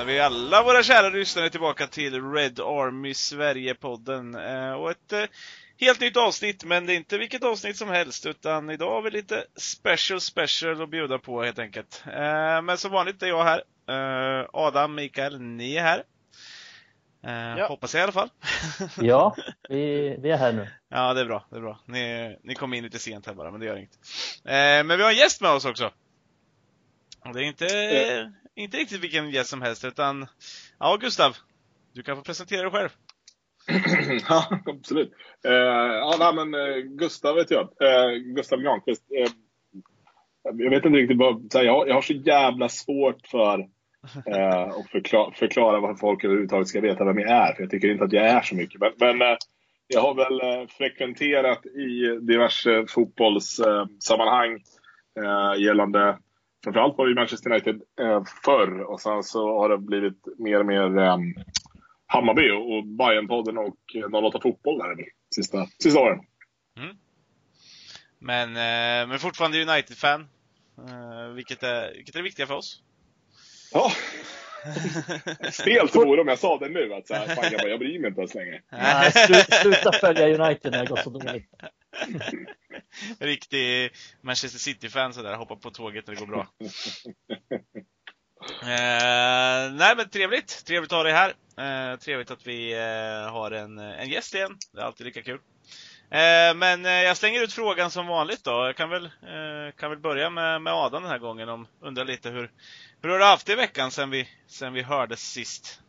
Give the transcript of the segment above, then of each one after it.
välkomnar vi alla våra kära lyssnare tillbaka till Red Army Sverige-podden. Eh, och ett eh, helt nytt avsnitt, men det är inte vilket avsnitt som helst, utan idag har vi lite special special att bjuda på helt enkelt. Eh, men som vanligt är jag här. Adam, Mikael, ni är här. Ja. Hoppas jag i alla fall. ja, vi, vi är här nu. Ja, det är bra. Det är bra. Ni, ni kom in lite sent här bara, men det gör inget. Men vi har en gäst med oss också. Det är inte inte riktigt vilken gäst som helst, utan ja, Gustav, du kan få presentera dig själv. ja, absolut. Eh, ja, nej, men eh, Gustav vet jag. Eh, Gustav Granqvist. Eh, jag vet inte riktigt vad, så här, jag, jag har så jävla svårt för eh, att förklara, förklara vad folk överhuvudtaget ska veta vem jag är. För jag tycker inte att jag är så mycket. Men, men eh, jag har väl frekventerat i diverse fotbollssammanhang gällande framförallt var det Manchester United eh, förr och sen så har det blivit mer och mer eh, Hammarby och Bayern-podden och 08 Fotboll där de sista, sista åren. Mm. Men, eh, men fortfarande United-fan, eh, vilket, är, vilket är viktiga för oss. Ja. Stelt vore om jag sa det nu, att så här, fan, jag, bara, jag bryr mig inte ens längre. Nej, sluta följa United när det går så dåligt. Riktig Manchester City-fan sådär, hoppa på tåget när det går bra. eh, nej men trevligt, trevligt att ha dig här. Eh, trevligt att vi eh, har en, en gäst igen, det är alltid lika kul. Eh, men eh, jag slänger ut frågan som vanligt då. Jag kan väl, eh, kan väl börja med, med Adam den här gången. Om, undrar lite hur, hur har du haft det i veckan sen vi, sen vi hördes sist?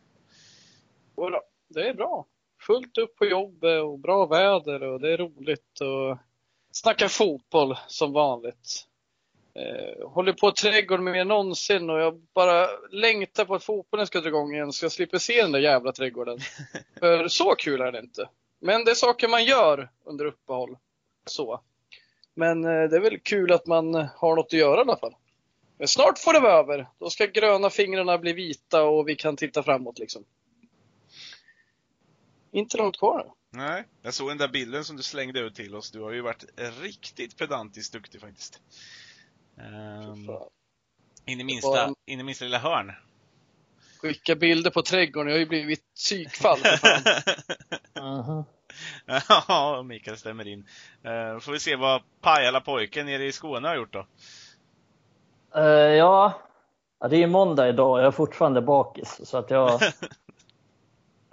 Det är bra. Fullt upp på jobbet och bra väder och det är roligt. Och Snacka fotboll som vanligt. Eh, håller på trädgården mer än någonsin och jag bara längtar på att fotbollen ska dra igång igen så jag slipper se den där jävla trädgården. För så kul är det inte. Men det är saker man gör under uppehåll. Så. Men eh, det är väl kul att man har något att göra i alla fall. Men snart får det vara över. Då ska gröna fingrarna bli vita och vi kan titta framåt liksom. Inte långt kvar. Nej, jag såg den där bilden som du slängde ut till oss. Du har ju varit riktigt pedantiskt duktig faktiskt. Um, in, i minsta, en... in i minsta lilla hörn. Skicka bilder på trädgården, jag har ju blivit psykfall för fan. uh-huh. Ja, Mikael stämmer in. Uh, får vi se vad Pajala pojken nere i Skåne har gjort då? Uh, ja, ja, det är måndag idag jag är fortfarande bakis. Så att jag,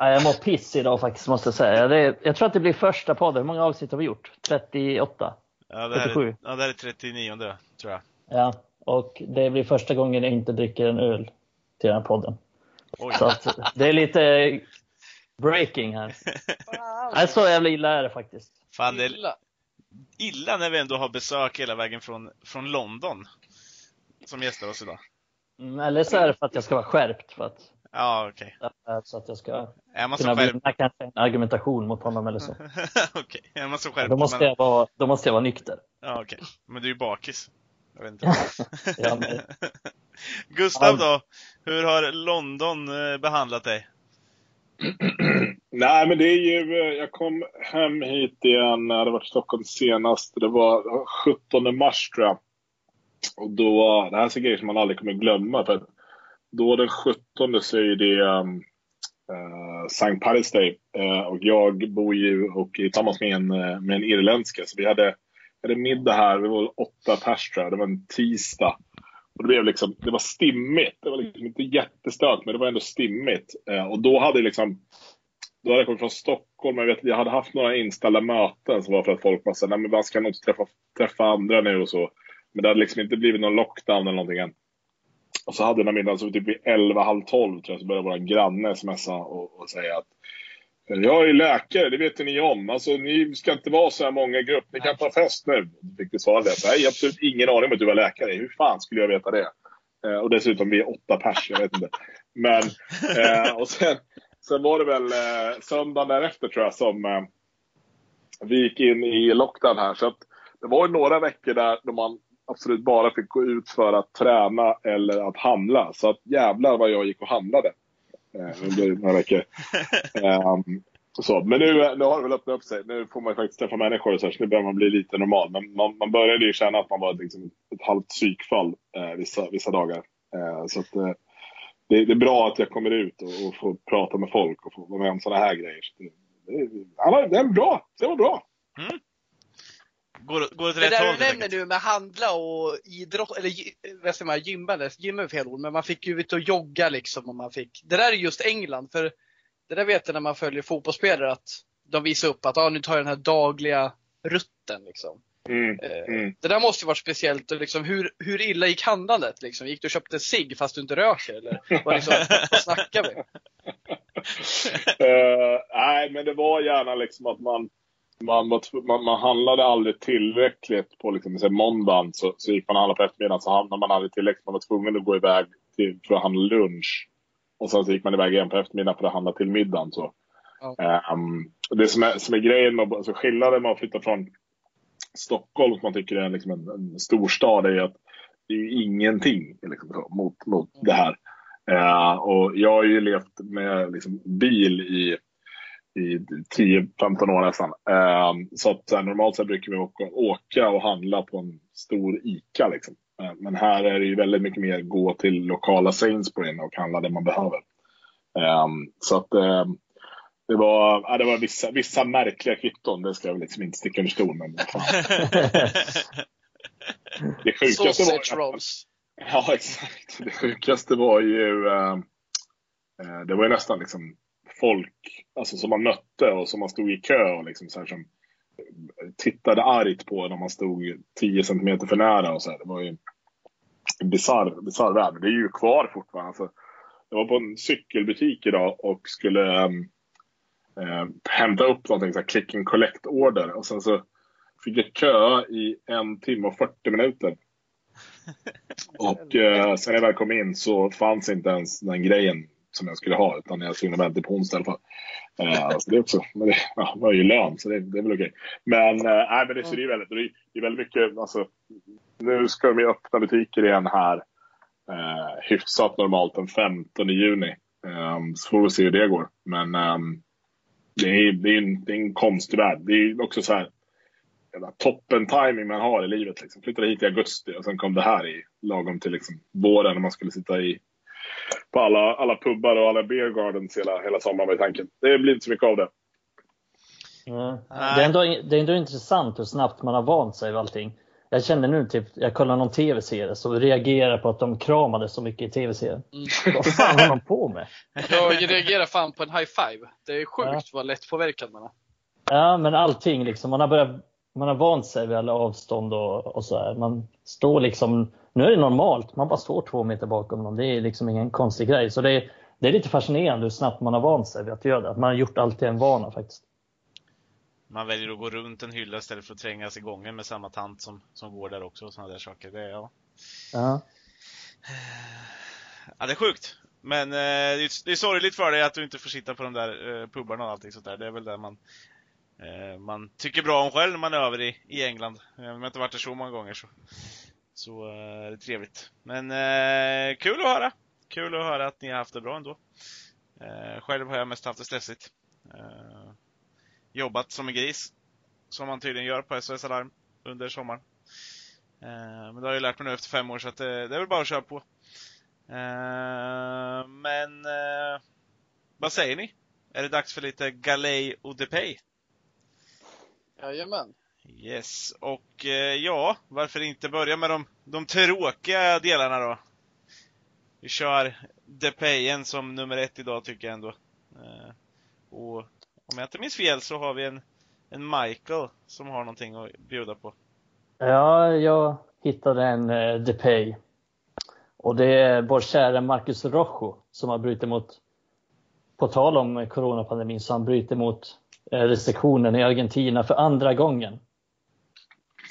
jag mår piss idag faktiskt måste jag säga. Det, jag tror att det blir första podden. Hur många avsnitt har vi gjort? 38? Ja, det här 37? Är, ja, det här är 39 tror jag. Ja, och det blir första gången jag inte dricker en öl till den här podden. Oj. Så att, det är lite breaking här. Nej, så jävla illa är det faktiskt. Fan, det är illa. illa när vi ändå har besök hela vägen från, från London. Som gästar oss idag. Mm, eller så är det för att jag ska vara skärpt. För att Ja, okej. Okay. Så att jag ska är man kunna skärp... vinna kanske en argumentation mot honom eller så. okej, okay. är man så skärpt? Då måste, jag vara, då måste jag vara nykter. Ja, okej. Okay. Men du är ju bakis. Jag vet inte. ja, men... Gustav då? Hur har London eh, behandlat dig? Nej, men det är ju, eh, jag kom hem hit igen, när det var Stockholm senast. Det var 17 mars tror jag. Och då, det här är grejer som man aldrig kommer glömma. För då den 17 så är det um, uh, St. Paris Day. Uh, och jag bor ju och tillsammans med en, uh, med en irländska. Så vi hade, hade middag här, vi var åtta pers tror jag. Det var en tisdag. Och det, blev liksom, det var stimmigt. Det var liksom inte jättestört, men det var ändå stimmigt. Uh, och då hade liksom då hade jag kommit från Stockholm. Jag, vet, jag hade haft några inställda möten som var för att folk var såhär, nej men man ska nog inte träffa, träffa andra nu och så. Men det hade liksom inte blivit någon lockdown eller någonting än. Och så hade den middagen, så typ vid 11, halv 12 tror jag, så började vår granne smsa och, och säga att jag är läkare, det vet ni om. Alltså, ni ska inte vara så här många i grupp. Ni kan ta fest nu. Fick vi svara det. Jag har absolut ingen aning om att du var läkare. Hur fan skulle jag veta det? Eh, och dessutom, vi är åtta pers. Jag vet inte. Men, eh, och sen, sen var det väl eh, söndagen därefter tror jag som eh, vi gick in i lockdown här. Så att, det var ju några veckor där då man absolut bara fick gå ut för att träna eller att handla. Så att jävlar vad jag gick och handlade eh, under några veckor. um, så. Men nu, nu har det väl öppnat upp sig. Nu får man faktiskt träffa människor och så, här, så nu börjar man bli lite normal. Men man, man började ju känna att man var liksom ett halvt psykfall eh, vissa, vissa dagar. Eh, så att, eh, det, det är bra att jag kommer ut och, och får prata med folk och får vara med om sådana här grejer. Så det, det, alla, det är bra. Det var bra. Går, går åt Det rätt där håll du nämner nu med handla och idrott, eller vad säger man, gymmande, gym är fel ord, men man fick ju ut och jogga liksom. Och man fick, det där är just England, för det där vet jag när man följer fotbollsspelare att de visar upp att ah, nu tar jag den här dagliga rutten. Liksom. Mm, Eh, mm. Det där måste ju varit speciellt. Och liksom, hur, hur illa gick handlandet? Liksom? Gick du och köpte cigg fast du inte rör sig? Eller vad, liksom, vad snackar vi? Eh, nej, men det var gärna liksom att man, man, var, man, man handlade aldrig tillräckligt på liksom, så måndagen. Så, så gick man och handlade på eftermiddagen så handlade man aldrig tillräckligt. Man var tvungen att gå iväg till, för att handla lunch. Och sen så gick man iväg igen på eftermiddagen för att handla till middagen. Så. Ja. Ehm, det som är, som är grejen med alltså skillnaden med att flytta från Stockholm, som man tycker är liksom en, en storstad, är att det är ingenting liksom, mot, mot det här. Eh, och jag har ju levt med liksom, bil i, i 10-15 år nästan. Eh, så att normalt så brukar vi åka, åka och handla på en stor ICA. Liksom. Eh, men här är det ju väldigt mycket mer gå till lokala Sainsbury och handla det man behöver. Eh, så att det var, ja, det var vissa, vissa märkliga kvitton, det ska jag liksom inte sticka under stol med. Det sjukaste var Sausage ju- rolls. Ja, exakt. Det sjukaste var ju, eh, det var ju nästan liksom folk alltså, som man mötte och som man stod i kö och liksom så här, som tittade argt på när man stod 10 centimeter för nära. Och så här. Det var ju en bisarr bizarr värld. Det är ju kvar fortfarande. Alltså, jag var på en cykelbutik idag och skulle eh, hämta upp någonting, så här click and collect order. Och sen så fick jag kö i en timme och 40 minuter. Och eh, sen när jag väl kom in så fanns inte ens den grejen som jag skulle ha. Utan jag skulle vänta på onsdag i alla fall. Eh, alltså det, är också, men det ja, var ju lön så det, det är väl okej. Men, eh, men det, så det är väldigt, det är, väldigt mycket. Alltså, nu ska vi öppna butiker igen här. Eh, hyfsat normalt den 15 juni. Eh, så får vi se hur det går. Men ehm, det, är, det, är en, det är en konstig värld. Det är också så här toppen timing man har i livet. Liksom. Flyttade hit i augusti och sen kom det här i lagom till liksom, våren när man skulle sitta i på alla, alla pubbar och alla beer gardens hela, hela sommaren var tanken. Det blir inte så mycket av det. Ja. Nej. Det, är ändå, det är ändå intressant hur snabbt man har vant sig vid allting. Jag kände nu typ, jag kollade någon tv-serie så reagerade på att de kramade så mycket i tv-serien. Mm. Vad fan har de på med? Jag reagerar fan på en high five. Det är sjukt Ja. vad lätt påverkad man är. Ja, men allting liksom. Man har börjat, man har vant sig vid alla avstånd och, och så här. Man står liksom, nu är det normalt. Man bara står två meter bakom någon. Det är liksom ingen konstig grej. Så det är, det är lite fascinerande hur snabbt man har vant sig vid att göra det. Att man har gjort allt till en vana faktiskt. Man väljer att gå runt en hylla istället för att trängas i gången med samma tant som, som går där också och sådana där saker. Det, är- ja. Ja. ja, det är sjukt. Men eh, det, är, det är sorgligt för dig att du inte får sitta på de där eh, pubarna och allting sånt där. Det är väl det man, eh, man tycker bra om själv när man är över i, i England. Eh, Jag har inte varit där så många gånger så, så eh, det är det trevligt. Men eh, kul att höra. Kul att höra att ni har haft det bra ändå. Eh, själv har jag mest haft det stressigt. Eh, jobbat som en gris. Som man tydligen gör på SOS Alarm under sommaren. Eh, men det har jag ju lärt mig nu efter fem år så att det, det är väl bara att köra på. Eh, men vad säger ni? Är det dags för lite Galej och Depay? Jajamän. Yes, och eh, ja, varför inte börja med de, de tråkiga delarna då? Vi kör Depayen som nummer ett idag tycker jag ändå. Eh, och om jag inte minns fel så har vi en, en Michael som har någonting att bjuda på. Ja, jag hittade en eh, Depay. Och det är vår kära Marcus Rojo som har brutit mot, på tal om coronapandemin, så han bryter mot eh, restriktionen i Argentina för andra gången.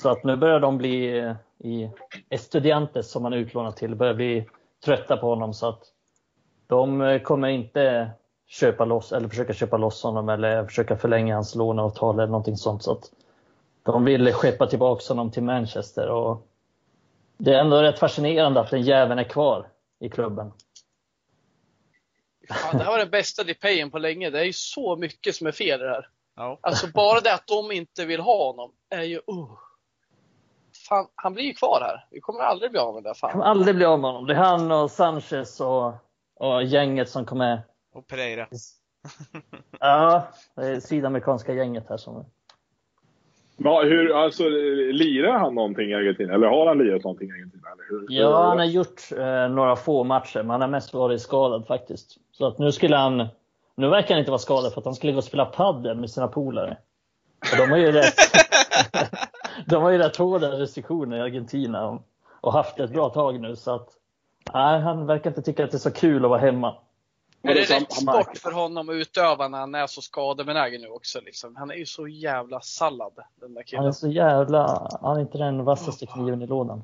Så att nu börjar de bli eh, i Estudiantes som han är utlånad till, börjar bli trötta på honom så att de eh, kommer inte köpa loss eller försöka köpa loss honom eller försöka förlänga hans låneavtal eller någonting sånt. Så att de vill skeppa tillbaka honom till Manchester och det är ändå rätt fascinerande att den jäveln är kvar i klubben. Fan, det här var den bästa depayen på länge. Det är ju så mycket som är fel i det här. Ja. Alltså bara det att de inte vill ha honom är ju... Uh. Fan, han blir ju kvar här. Vi kommer aldrig bli av med det. Jag kommer Fan. aldrig bli av med honom. Det är han och Sanchez och och gänget som kom med. Och Pereira. Ja, det är sydamerikanska gänget här som... Ja, hur, alltså, lirar han någonting i Argentina? Eller har han lirat någonting i Argentina? Eller hur, Ja, han har gjort eh, några få matcher, men han har mest varit skadad faktiskt. Så att nu skulle han... Nu verkar han inte vara skadad för att han skulle gå och spela padel med sina polare. Och de har ju rätt, de har ju rätt hårda restriktioner i Argentina och, haft det ett bra tag nu så att nej, han verkar inte tycka att det är så kul att vara hemma. Är det rätt sport för honom att utöva när han är så skadebenägen nu också? Liksom? Han är ju så jävla sallad, den där Han är killen. så jävla... Han är inte den vassaste kniven i lådan.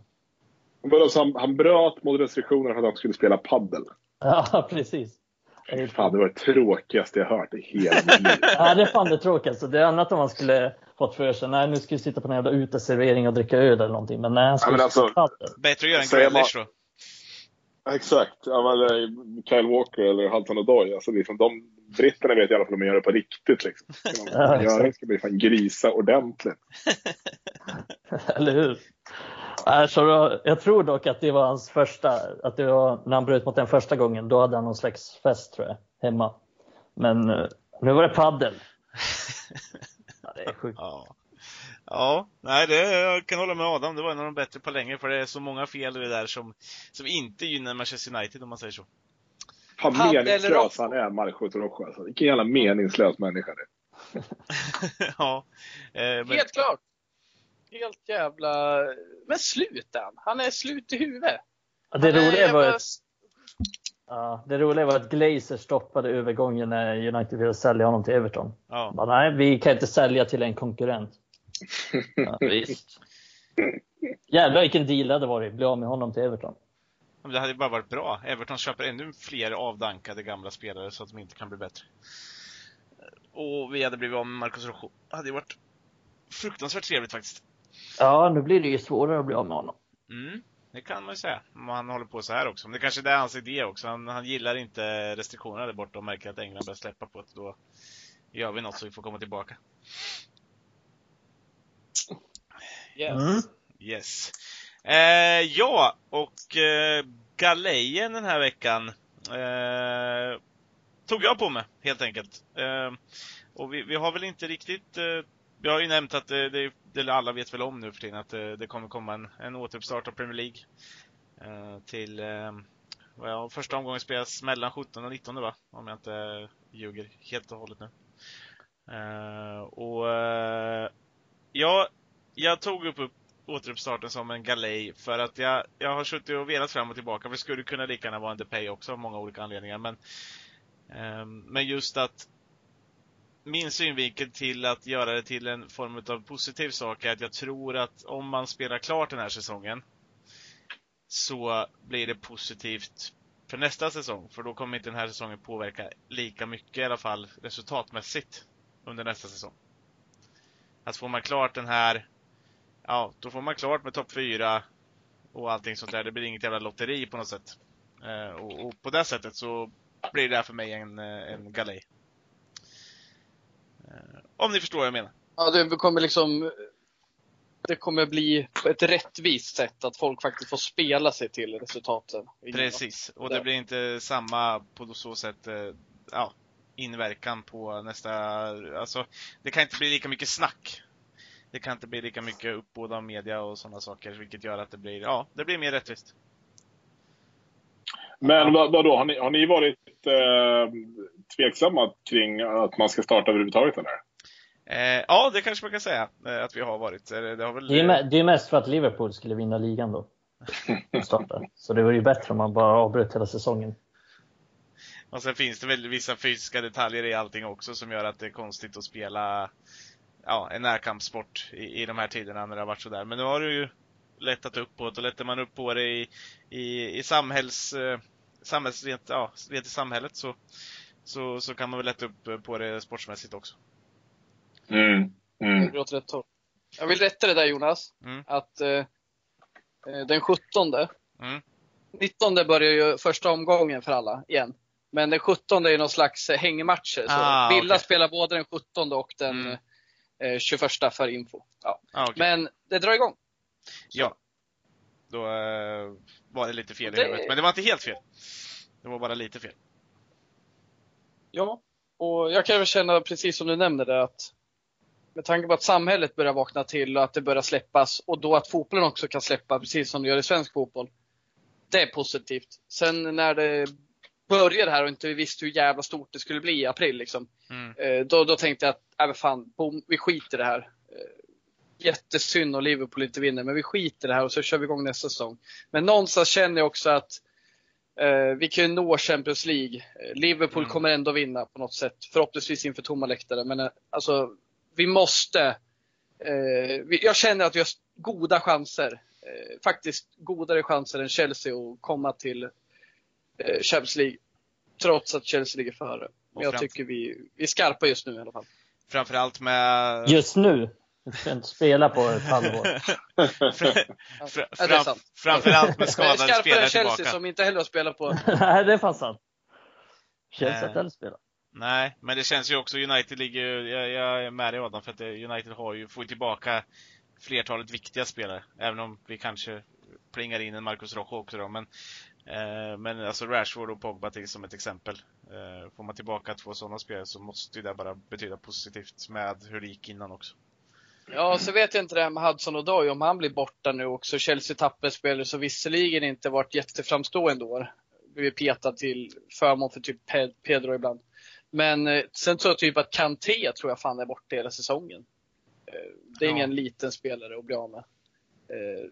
Vadå, så han, han bröt mot restriktionerna för att han skulle spela paddel. Ja, precis. Fan, det var det tråkigaste jag hört i hela mitt liv. Ja, det är fan det tråkigaste. Det är annat om man skulle fått för sig, nej nu ska vi sitta på en jävla uteservering och dricka öl eller någonting. Men nej, han Ja, skulle men alltså-. Bättre att göra man- Grealish då. Exakt. Ja, men, eh, Kyle Walker eller Hudson Odoi. Alltså, liksom, de, britterna vet i alla fall om de gör det på riktigt. Liksom. De Ja, göra det ska bli fan grisa ordentligt. Eller hur? Nej, Så då, jag tror dock att det var hans första, att det var när han bröt mot den första gången, då hade han någon slags fest tror jag, hemma. Men eh, nu var det paddel. Ja, det är sjukt. Ja. Ja, nej det, jag kan hålla med Adam. Det var en av de bättre på länge för det är så många fel i det där som, som inte gynnar Manchester United om man säger så. Fan meningslös han är, Marco Rojo. Alltså. Vilken jävla meningslös människa det är. ja. Eh, men, Helt klart. Helt jävla... Men sluta! Han är slut i huvudet. Ja, Det Han roliga var jävla- att, ja, det roliga var att Glazer stoppade övergången när United ville sälja honom till Everton. ja. Bara, nej, vi kan inte sälja till en konkurrent. Ja, visst. Jävlar vilken deal det hade varit, bli av med honom till Everton. Men det hade ju bara varit bra. Everton köper ännu fler avdankade gamla spelare så att de inte kan bli bättre. Och vi hade blivit av med Marcus Rojo. Det hade ju varit fruktansvärt trevligt faktiskt. Ja, nu blir det ju svårare att bli av med honom. Mm, det kan man ju säga. Om han håller på så här också. Men det kanske är hans idé också. Han, han gillar inte restriktionerna där borta och märker att England börjar släppa på det. Då gör vi något så vi får komma tillbaka. Yes. Mm. Yes. Eh, ja, och eh, galejen den här veckan eh, tog jag på mig helt enkelt. Eh, och vi, vi har väl inte riktigt eh, vi har ju nämnt att det, det, det alla vet väl om nu för tiden att det, det kommer komma en, en återuppstart av Premier League. Eh, till, eh, vad jag, första omgången spelas mellan 17 och 19 va? Om jag inte eh, ljuger helt och hållet nu. Eh, och eh, ja, jag tog upp, upp återuppstarten som en galej för att jag, jag har suttit och velat fram och tillbaka. För det skulle kunna lika gärna vara en Depay också av många olika anledningar. Men, ehm, men just att min synvinkel till att göra det till en form av positiv sak är att jag tror att om man spelar klart den här säsongen så blir det positivt för nästa säsong. För då kommer inte den här säsongen påverka lika mycket i alla fall resultatmässigt under nästa säsong. Att får man klart den här ja, då får man klart med topp 4 och allting sånt där. Det blir inget jävla lotteri på något sätt. Eh, och, och på det sättet så blir det här för mig en, eh, en galej. Om ni förstår vad jag menar. Ja, det kommer liksom... Det kommer bli på ett rättvist sätt att folk faktiskt får spela sig till resultaten. Precis. Och det blir inte samma på så sätt eh, ja, inverkan på nästa... Alltså, det kan inte bli lika mycket snack. Det kan inte bli lika mycket uppbåd av media och sådana saker, vilket gör att det blir, ja, det blir mer rättvist. Men vad, vadå, har ni, har ni varit eh, tveksamma kring att man ska starta överhuvudtaget eller? Eh, ja, det kanske man kan säga eh, att vi har varit. Eh, Det har väl, Det är, me- det är mest för att Liverpool skulle vinna ligan då. Starta. Så det vore ju bättre om man bara avbröt hela säsongen. Och sen finns det väl vissa fysiska detaljer i allting också som gör att det är konstigt att spela ja, en närkampssport i, i de här tiderna när det har varit sådär. Men nu har du ju lättat upp på det och lättar man upp på det i, i, i samhälls, eh, samhälls rent, ja, rent i samhället så, så, så kan man väl lätta upp på det sportsmässigt också. Mm. Mm. åt rätt håll. Jag vill rätta det där Jonas. Mm. Att eh, eh, den 17. Mm. 19 börjar ju första omgången för alla igen. Men den 17 är ju någon slags eh, hängmatcher. Så Ah, Villa okej. spelar både den 17 och den Mm. eh, 21 för info. Ja. Ah, okej. Men det drar igång. Ja. Då eh, var det lite fel i Det- huvudet, men det var inte helt fel. Det var bara lite fel. Ja, och jag kan väl känna precis som du nämnde det att med tanke på att samhället börjar vakna till och att det börjar släppas och då att fotbollen också kan släppa precis som det gör i svensk fotboll. Det är positivt. Sen när det började här och inte vi visste hur jävla stort det skulle bli i april liksom. Mm. Eh, Då, då tänkte jag att, äh, fan, bom, vi skiter i det här. Eh, Jättesynd om Liverpool inte vinner, men vi skiter i det här och så kör vi igång nästa säsong. Men någonstans känner jag också att eh, vi kan ju nå Champions League. Eh, Liverpool Mm. kommer ändå vinna på något sätt. Förhoppningsvis inför tomma läktare. Men eh, alltså, vi måste. Eh, vi, jag känner att vi har goda chanser. Eh, faktiskt godare chanser än Chelsea att komma till eh, Champions League. Trots att Chelsea ligger före. Men jag fram- tycker vi, vi är skarpa just nu i alla fall. Framförallt med... Just nu. Du ska inte spela på ett halvår. Fram, sant. framförallt med skadade spelare än Chelsea tillbaka. som inte heller har spelat på. Nej, det är fan sant. Chelsea Eh. att heller spela. Nej, men det känns ju också, United ligger ju- jag, jag är med dig Adam, för att United har ju, får ju tillbaka flertalet viktiga spelare. Även om vi kanske plingar in en Marcus Rojo också då, men eh, men alltså Rashford och Pogba till som ett exempel. Eh, får man tillbaka två sådana spelare så måste ju det bara betyda positivt med hur det gick innan också. Ja, så vet jag inte det här med Hudson och Doy, om han blir borta nu också. Chelsea tappar spelare som visserligen inte varit jätteframstående år. Blivit petad till förmån för typ Pedro ibland. Men eh, sen tror jag typ att Kanté tror jag fan är borta hela säsongen. Eh, det är Ja. ingen liten spelare att bli av med. Eh,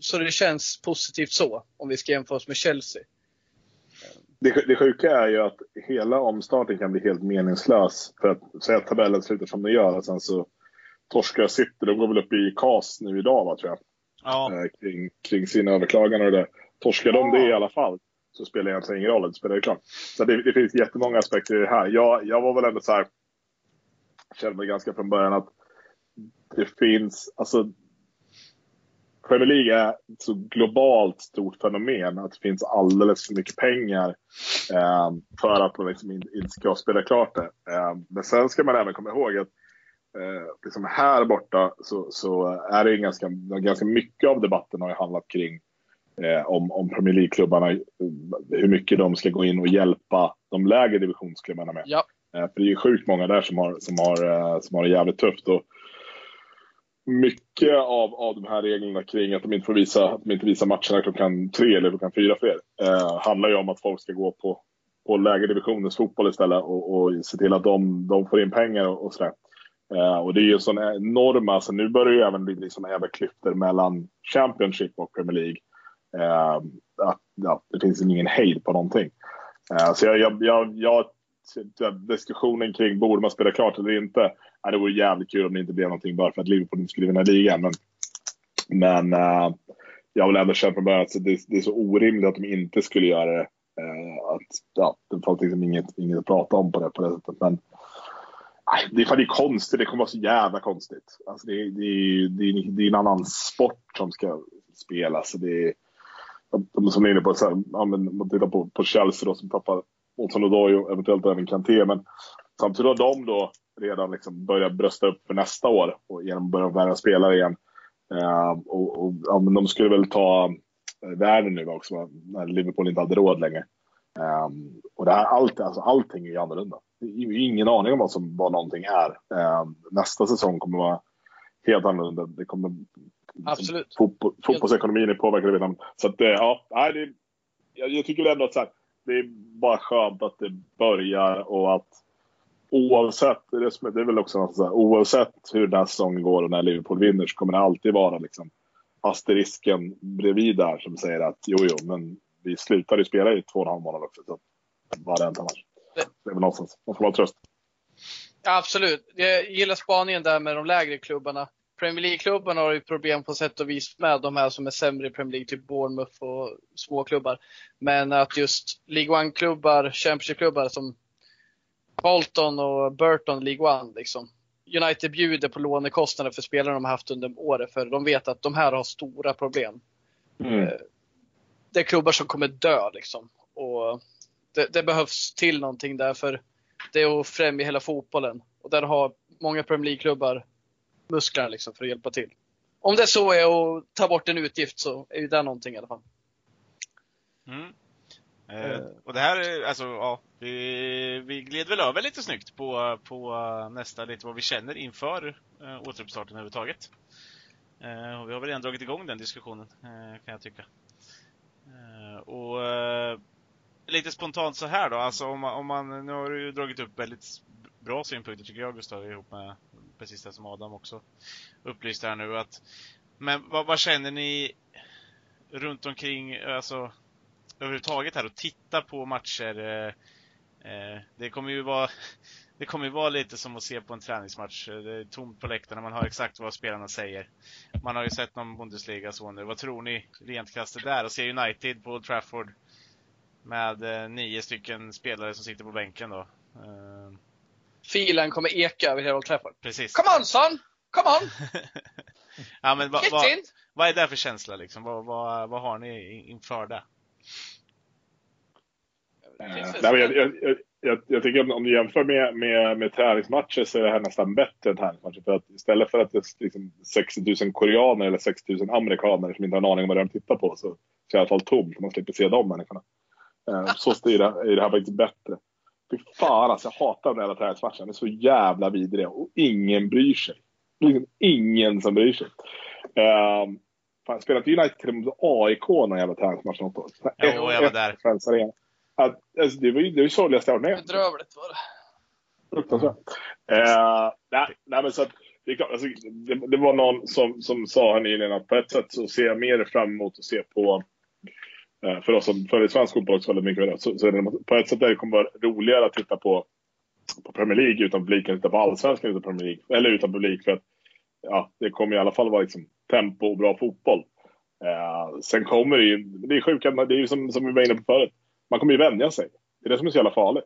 så det känns positivt så, om vi ska jämföra oss med Chelsea. Det, det sjuka är ju att hela omstarten kan bli helt meningslös. För att säga att tabellen slutar som den gör och sen så torskar City. De går väl upp i KAS nu idag va, tror jag. Ja, kring, kring sina överklaganden och det. Torskar de Ja. det i alla fall så spelar det egentligen ingen roll. Det spelar ju klart. Så det, det finns jättemånga aspekter i det här. Jag, jag var väl ändå så här. Kände mig ganska från början att det finns, alltså Premier League är ett så globalt stort fenomen att det finns alldeles för mycket pengar eh, för att man liksom in- inte ska spela klart det. Eh, men sen ska man även komma ihåg att eh, liksom här borta så, så är det ganska, ganska mycket av debatten har ju handlat kring eh, om, om Premier League-klubbarna, eh, hur mycket de ska gå in och hjälpa de lägre divisionsklubbarna med. Ja. Eh, för det är ju sjukt många där som har, som har, eh, som har det jävligt tufft. Och mycket av, av de här reglerna kring att de inte får visa, att de inte visar matcherna klockan tre eller klockan fyra fler eh, handlar ju om att folk ska gå på, på lägre divisionens fotboll istället och, och se till att de, de får in pengar och, och sådär. Eh, och det är ju sån enorma, alltså nu börjar ju även bli liksom även klyftor mellan Championship och Premier League. Eh, att, ja, det finns ingen hejd på någonting. Eh, så jag, jag, jag, jag diskussionen kring borde man spela klart eller inte. Ja, det vore jävligt kul om det inte blev någonting bara för att Liverpool inte skulle vinna ligan. Men, men eh, jag vill ändå känna från början att det, det är så orimligt att de inte skulle göra det. Eh, att, ja, det fanns liksom inget, inget att prata om på det, på det sättet. Men det är fan det är konstigt. Det kommer vara så jävla konstigt. Alltså det, det, det, det är en annan sport som ska spelas. Det är, de som är inne på, så här, man tittar på, på Chelsea då, som tappar Olsson Odoi och eventuellt även Kanté. Men samtidigt har de då redan liksom börjat brösta upp för nästa år och genom att börja värva spelare igen. Eh, och, och, ja, men de skulle väl ta eh, världen nu också, när Liverpool inte hade råd längre. Eh, och det här, allt, alltså, allting är ju annorlunda. Det är ju ingen aning om vad, som, vad någonting är. Eh, nästa säsong kommer vara helt annorlunda. Det kommer, Absolut. Fotboll, fotbollsekonomin är påverkad redan. Så att, eh, ja, nej, det, jag, jag tycker ändå att här, det är bara skönt att det börjar och att oavsett, det är, väl också så här, oavsett hur den här säsongen går och när Liverpool vinner så kommer det alltid vara liksom asterisken bredvid där som säger att jo, jo, men vi slutade ju spela i två och en halv månad också. Så vad det hänt annars? Det är väl någonstans, man får vara tröst. Ja, absolut. Jag gillar spaningen där med de lägre klubbarna. Premier League-klubbarna har ju problem på sätt och vis med de här som är sämre i Premier League, typ Bournemouth och småklubbar. Men att just League One-klubbar, Championship-klubbar som Bolton och Burton League One liksom. United bjuder på lånekostnader för spelare de har haft under året för de vet att de här har stora problem. Mm. Det är klubbar som kommer dö liksom. Och det, det behövs till någonting där för det är att främja hela fotbollen. Och där har många Premier League-klubbar musklerna liksom för att hjälpa till. Om det så är att ta bort en utgift så är ju det någonting i alla fall. Mm. Eh, och det här, är- alltså ja, vi, vi gled väl över lite snyggt på, på nästa, lite vad vi känner inför eh, återuppstarten överhuvudtaget. Eh, och vi har väl redan dragit igång den diskussionen, eh, kan jag tycka. Eh, och eh, lite spontant så här då, alltså om man, om man, nu har du ju dragit upp väldigt bra synpunkter tycker jag Gustav, ihop med precis det som Adam också upplyste här nu att men vad, vad känner ni runt omkring, alltså överhuvudtaget här och titta på matcher. Eh, eh det kommer ju vara det kommer ju vara lite som att se på en träningsmatch. Det är tomt på läktarna, man hör exakt vad spelarna säger. Man har ju sett någon Bundesliga så nu. Vad tror ni rent krasst det där? Och se United på Old Trafford med eh, nio stycken spelare som sitter på bänken då. Eh, Filen kommer eka över hela Old Trafford. precis. Come on son! Come on! ja, men vad, Get vad, in! vad är det för känsla liksom? Vad, vad, vad har ni in- inför det? Finns nej, men väl- jag, jag, jag, jag, jag tycker om, om du jämför med, med, med träningsmatcher så är det här nästan bättre än träningsmatcher. För att istället för att det är liksom 60 000 koreaner eller 60 000 amerikaner som inte har en aning om vad de tittar på så, så är det i alla fall tomt. Man slipper se de människorna. Eh, så är det, är det här faktiskt bättre. Fy fan alltså, jag hatar de där jävla träningsmatcherna. De är så jävla vidriga och ingen bryr sig. Det är liksom ingen som bryr sig. Um, fan, spelat United till och med mot AIK någon jävla träningsmatch något år. Jo, jag var där. Att, alltså, det var ju det var ju sorgligaste jag varit med om. Bedrövligt var det. Fruktansvärt. Eh, nej, nej, men så att, det, är klart, alltså, det, det var någon som, som sa här nyligen att på ett sätt så ser jag mer fram emot att se på, Eh, för oss som följer svensk fotboll också väldigt mycket, så, så det, på ett sätt är det kommer vara roligare att titta på, på Premier League utan publik än att titta på Allsvenskan utan Premier League, eller utan publik. För att ja, det kommer i alla fall vara liksom, tempo och bra fotboll. Eh, sen kommer det ju, det är sjukt, det är ju som, som vi var inne på förut, man kommer ju vänja sig. Det är det som är så jävla farligt.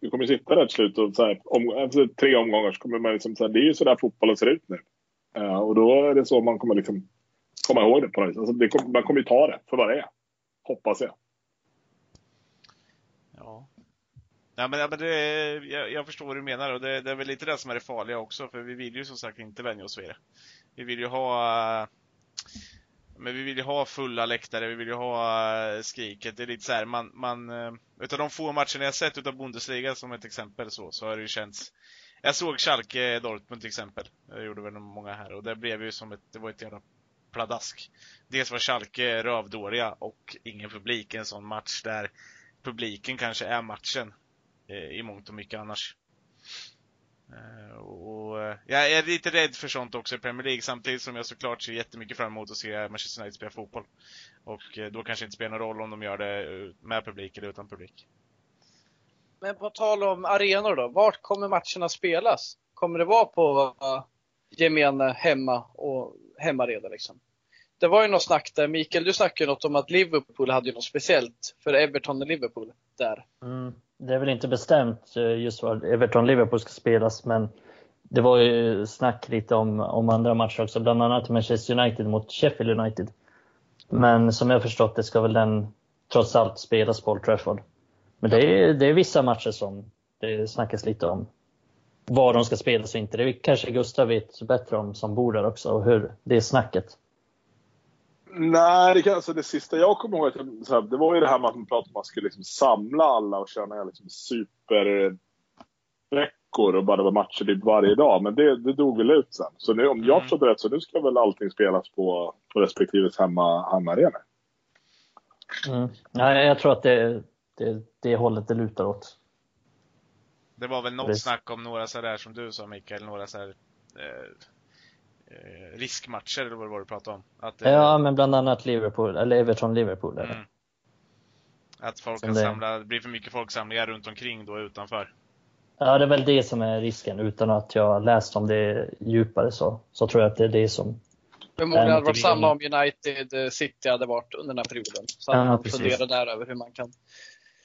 Du kommer sitta där till slut och så här, om, efter tre omgångar så kommer man liksom så här, det är ju så där fotbollen ser ut nu. Eh, och då är det så man kommer liksom komma ihåg det på något vis. Alltså det kom, man kommer ju ta det för vad det är. Hoppas jag. Ja. Ja, men, ja, men det, jag, jag förstår vad du menar och det, det är väl lite det som är det farliga också för vi vill ju som sagt inte vänja oss vid det. Vi vill ju ha men vi vill ju ha fulla läktare, vi vill ju ha eh, skriket. Det är lite så här, man, man eh, utav de få matcherna jag sett utav Bundesliga som ett exempel så, så har det ju känts Jag såg Schalke Dortmund till exempel. Det gjorde väl många här och det blev ju som ett, det var ett jävla pladask. Dels var Schalke rövdåliga och ingen publik i en sån match där publiken kanske är matchen eh, i mångt och mycket annars. Eh, Och eh, jag är lite rädd för sånt också i Premier League samtidigt som jag såklart ser jättemycket fram emot att se Manchester United spela fotboll. Och eh, då kanske det inte spelar någon roll om de gör det eh, med publik eller utan publik. Men på tal om arenor då, vart kommer matcherna spelas? Kommer det vara på uh, gemene hemma och hemmareda liksom? Det var ju något snack där, Mikael du snackade något om att Liverpool hade ju något speciellt för Everton och Liverpool där. Mm. Det är väl inte bestämt eh, just var Everton-Liverpool ska spelas, men det var ju snack lite om, om andra matcher också, bland annat Manchester United mot Sheffield United. Men som jag förstått det ska väl den trots allt spelas på Old Trafford. Men det är, det är vissa matcher som det snackas lite om var de ska spelas och inte. Det kanske Gustav vet bättre om som bor där också, och hur det är snacket. Nej, det, kan, alltså det sista jag kommer ihåg, att jag- så här, det var ju det här med att man pratade om att man skulle liksom samla alla och köra liksom superveckor och bara matcher typ varje dag. Men det, det dog väl ut sen. Så nu, om jag Mm. förstått rätt så nu ska väl allting spelas på, på respektive hemma, hemmaarena. Mm. Nej, jag tror att det, det, det hållet det lutar åt. Det var väl något Precis. snack om några sådär som du sa Mikael, några sådär eh, eh, riskmatcher eller vad det var du pratade om. Att, eh, Ja, men bland annat Liverpool, eller Everton-Liverpool. mm, att folk Som kan det- samla, det blir för mycket folksamlingar runt omkring då utanför. Ja, det är väl det som är risken. Utan att jag läst om det djupare så, så tror jag att det är det som... Förmodligen hade det varit samma om United eh, City hade varit under den här perioden. Så Ja, hade man funderat där över hur man kan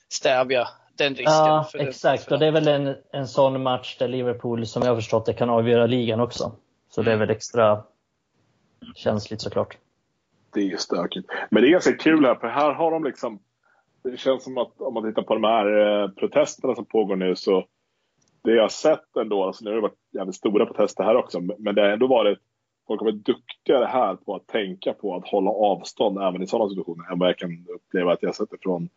stävja den risken. Ja, för det- exakt. för Och det är väl en, en sån match där Liverpool, som jag har förstått det, kan avgöra ligan också. Så det är väl extra känsligt såklart. Det är ju stökigt. Men det är ganska kul här, för här har de liksom... Det känns som att om man tittar på de här eh, protesterna som pågår nu så... Det jag har sett ändå, alltså nu har det varit jävligt stora protester här också, men det har ändå varit... Folk har varit duktigare här på att tänka på att hålla avstånd även i sådana situationer än vad jag kan uppleva att jag sett det från,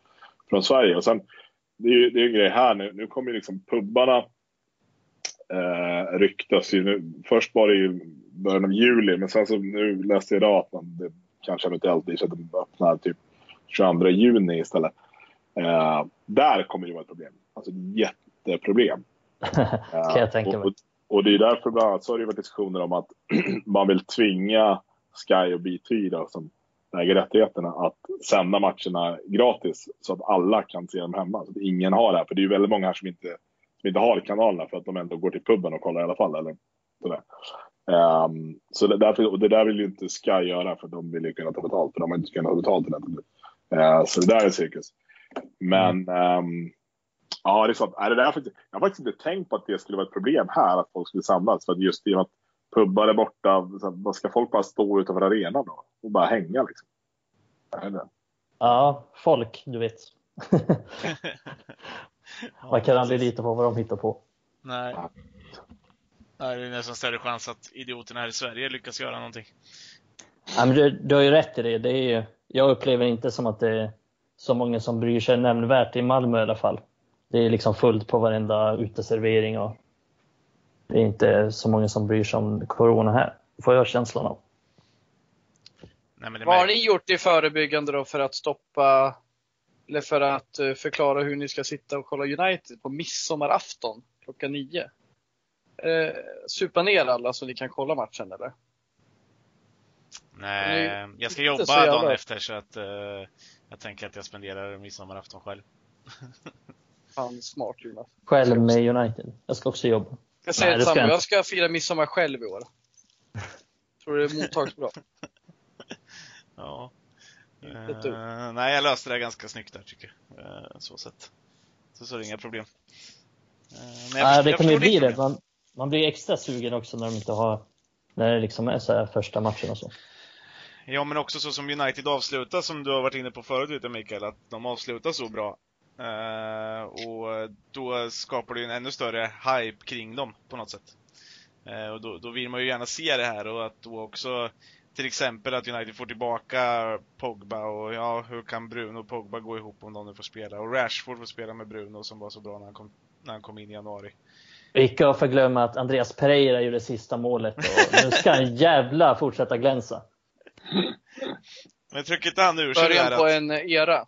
från Sverige. Och sen, det är ju det är en grej här nu. Nu kommer ju liksom pubbarna eh, ryktas ju. Nu, först var det ju början av juli, men sen så nu läste jag idag att man det kanske eventuellt blir så att de öppnar typ 22 juni istället. Eh, där kommer det vara ett problem. Alltså jätteproblem. kan jag tänka mig. Och, och det är därför bland annat så har det varit diskussioner om att man vill tvinga Sky och B3 då, som äger rättigheterna att sända matcherna gratis så att alla kan se dem hemma. Så att ingen har det här. För det är ju väldigt många här som inte, som inte har kanalerna för att de ändå går till puben och kollar i alla fall. Eller sådär. Um, så det, därför, och det där vill ju inte Sky göra för de vill ju kunna ta betalt. För de har inte kunnat ta betalt ordentligt. Uh, ehm, så det där är cirkus. Men um, ja, det är sant. Är det där, jag har faktiskt inte tänkt på att det skulle vara ett problem här att folk skulle samlas. För att just i och med att pubbar är borta, så vad ska folk bara stå utanför arenan då? Och bara hänga liksom? Ja, folk, du vet. Man kan aldrig lita på vad de hittar på. Nej. Nej, det är nästan större chans att idioterna här i Sverige lyckas göra någonting. Ja, men du, du har ju rätt i det. det är ju, jag upplever inte som att det är så många som bryr sig nämnvärt i Malmö i alla fall. Det är liksom fullt på varenda uteservering och det är inte så många som bryr sig om corona här, får jag känslan av. Nej, Vad har ni gjort i förebyggande då för att stoppa eller för att eh, förklara hur ni ska sitta och kolla United på midsommarafton klockan nio? Eh, supa ner alla så ni kan kolla matchen eller? Nej, jag ska jobba dagen efter så att uh, jag tänker att jag spenderar midsommarafton själv. Fan, smart Jonas. Själv med United. Jag ska också jobba. Jag säger Nej, samma, jag ska fira midsommar själv i år. Tror det mottas bra. ja. Uh, nej, jag löste det ganska snyggt där tycker jag. Uh, så sett. Så, så är det inga problem. Uh, men jag, Nej, det kommer ju bli det. Man, man blir extra sugen också när de inte har, när det liksom är så här första matchen och så. Ja, men också så som United avslutar, som du har varit inne på förut Mikael, att de avslutar så bra. Uh, och då skapar det en ännu större hype kring dem på något sätt. Uh, och då, då, vill man ju gärna se det här och att då också till exempel att United får tillbaka Pogba och ja, hur kan Bruno och Pogba gå ihop om de nu får spela? Och Rashford får spela med Bruno som var så bra när han kom, när han kom in i januari. Icke att förglömma att Andreas Pereira gjorde sista målet och nu ska han jävla fortsätta glänsa. Men trycker inte han ur sig Början på att, en era.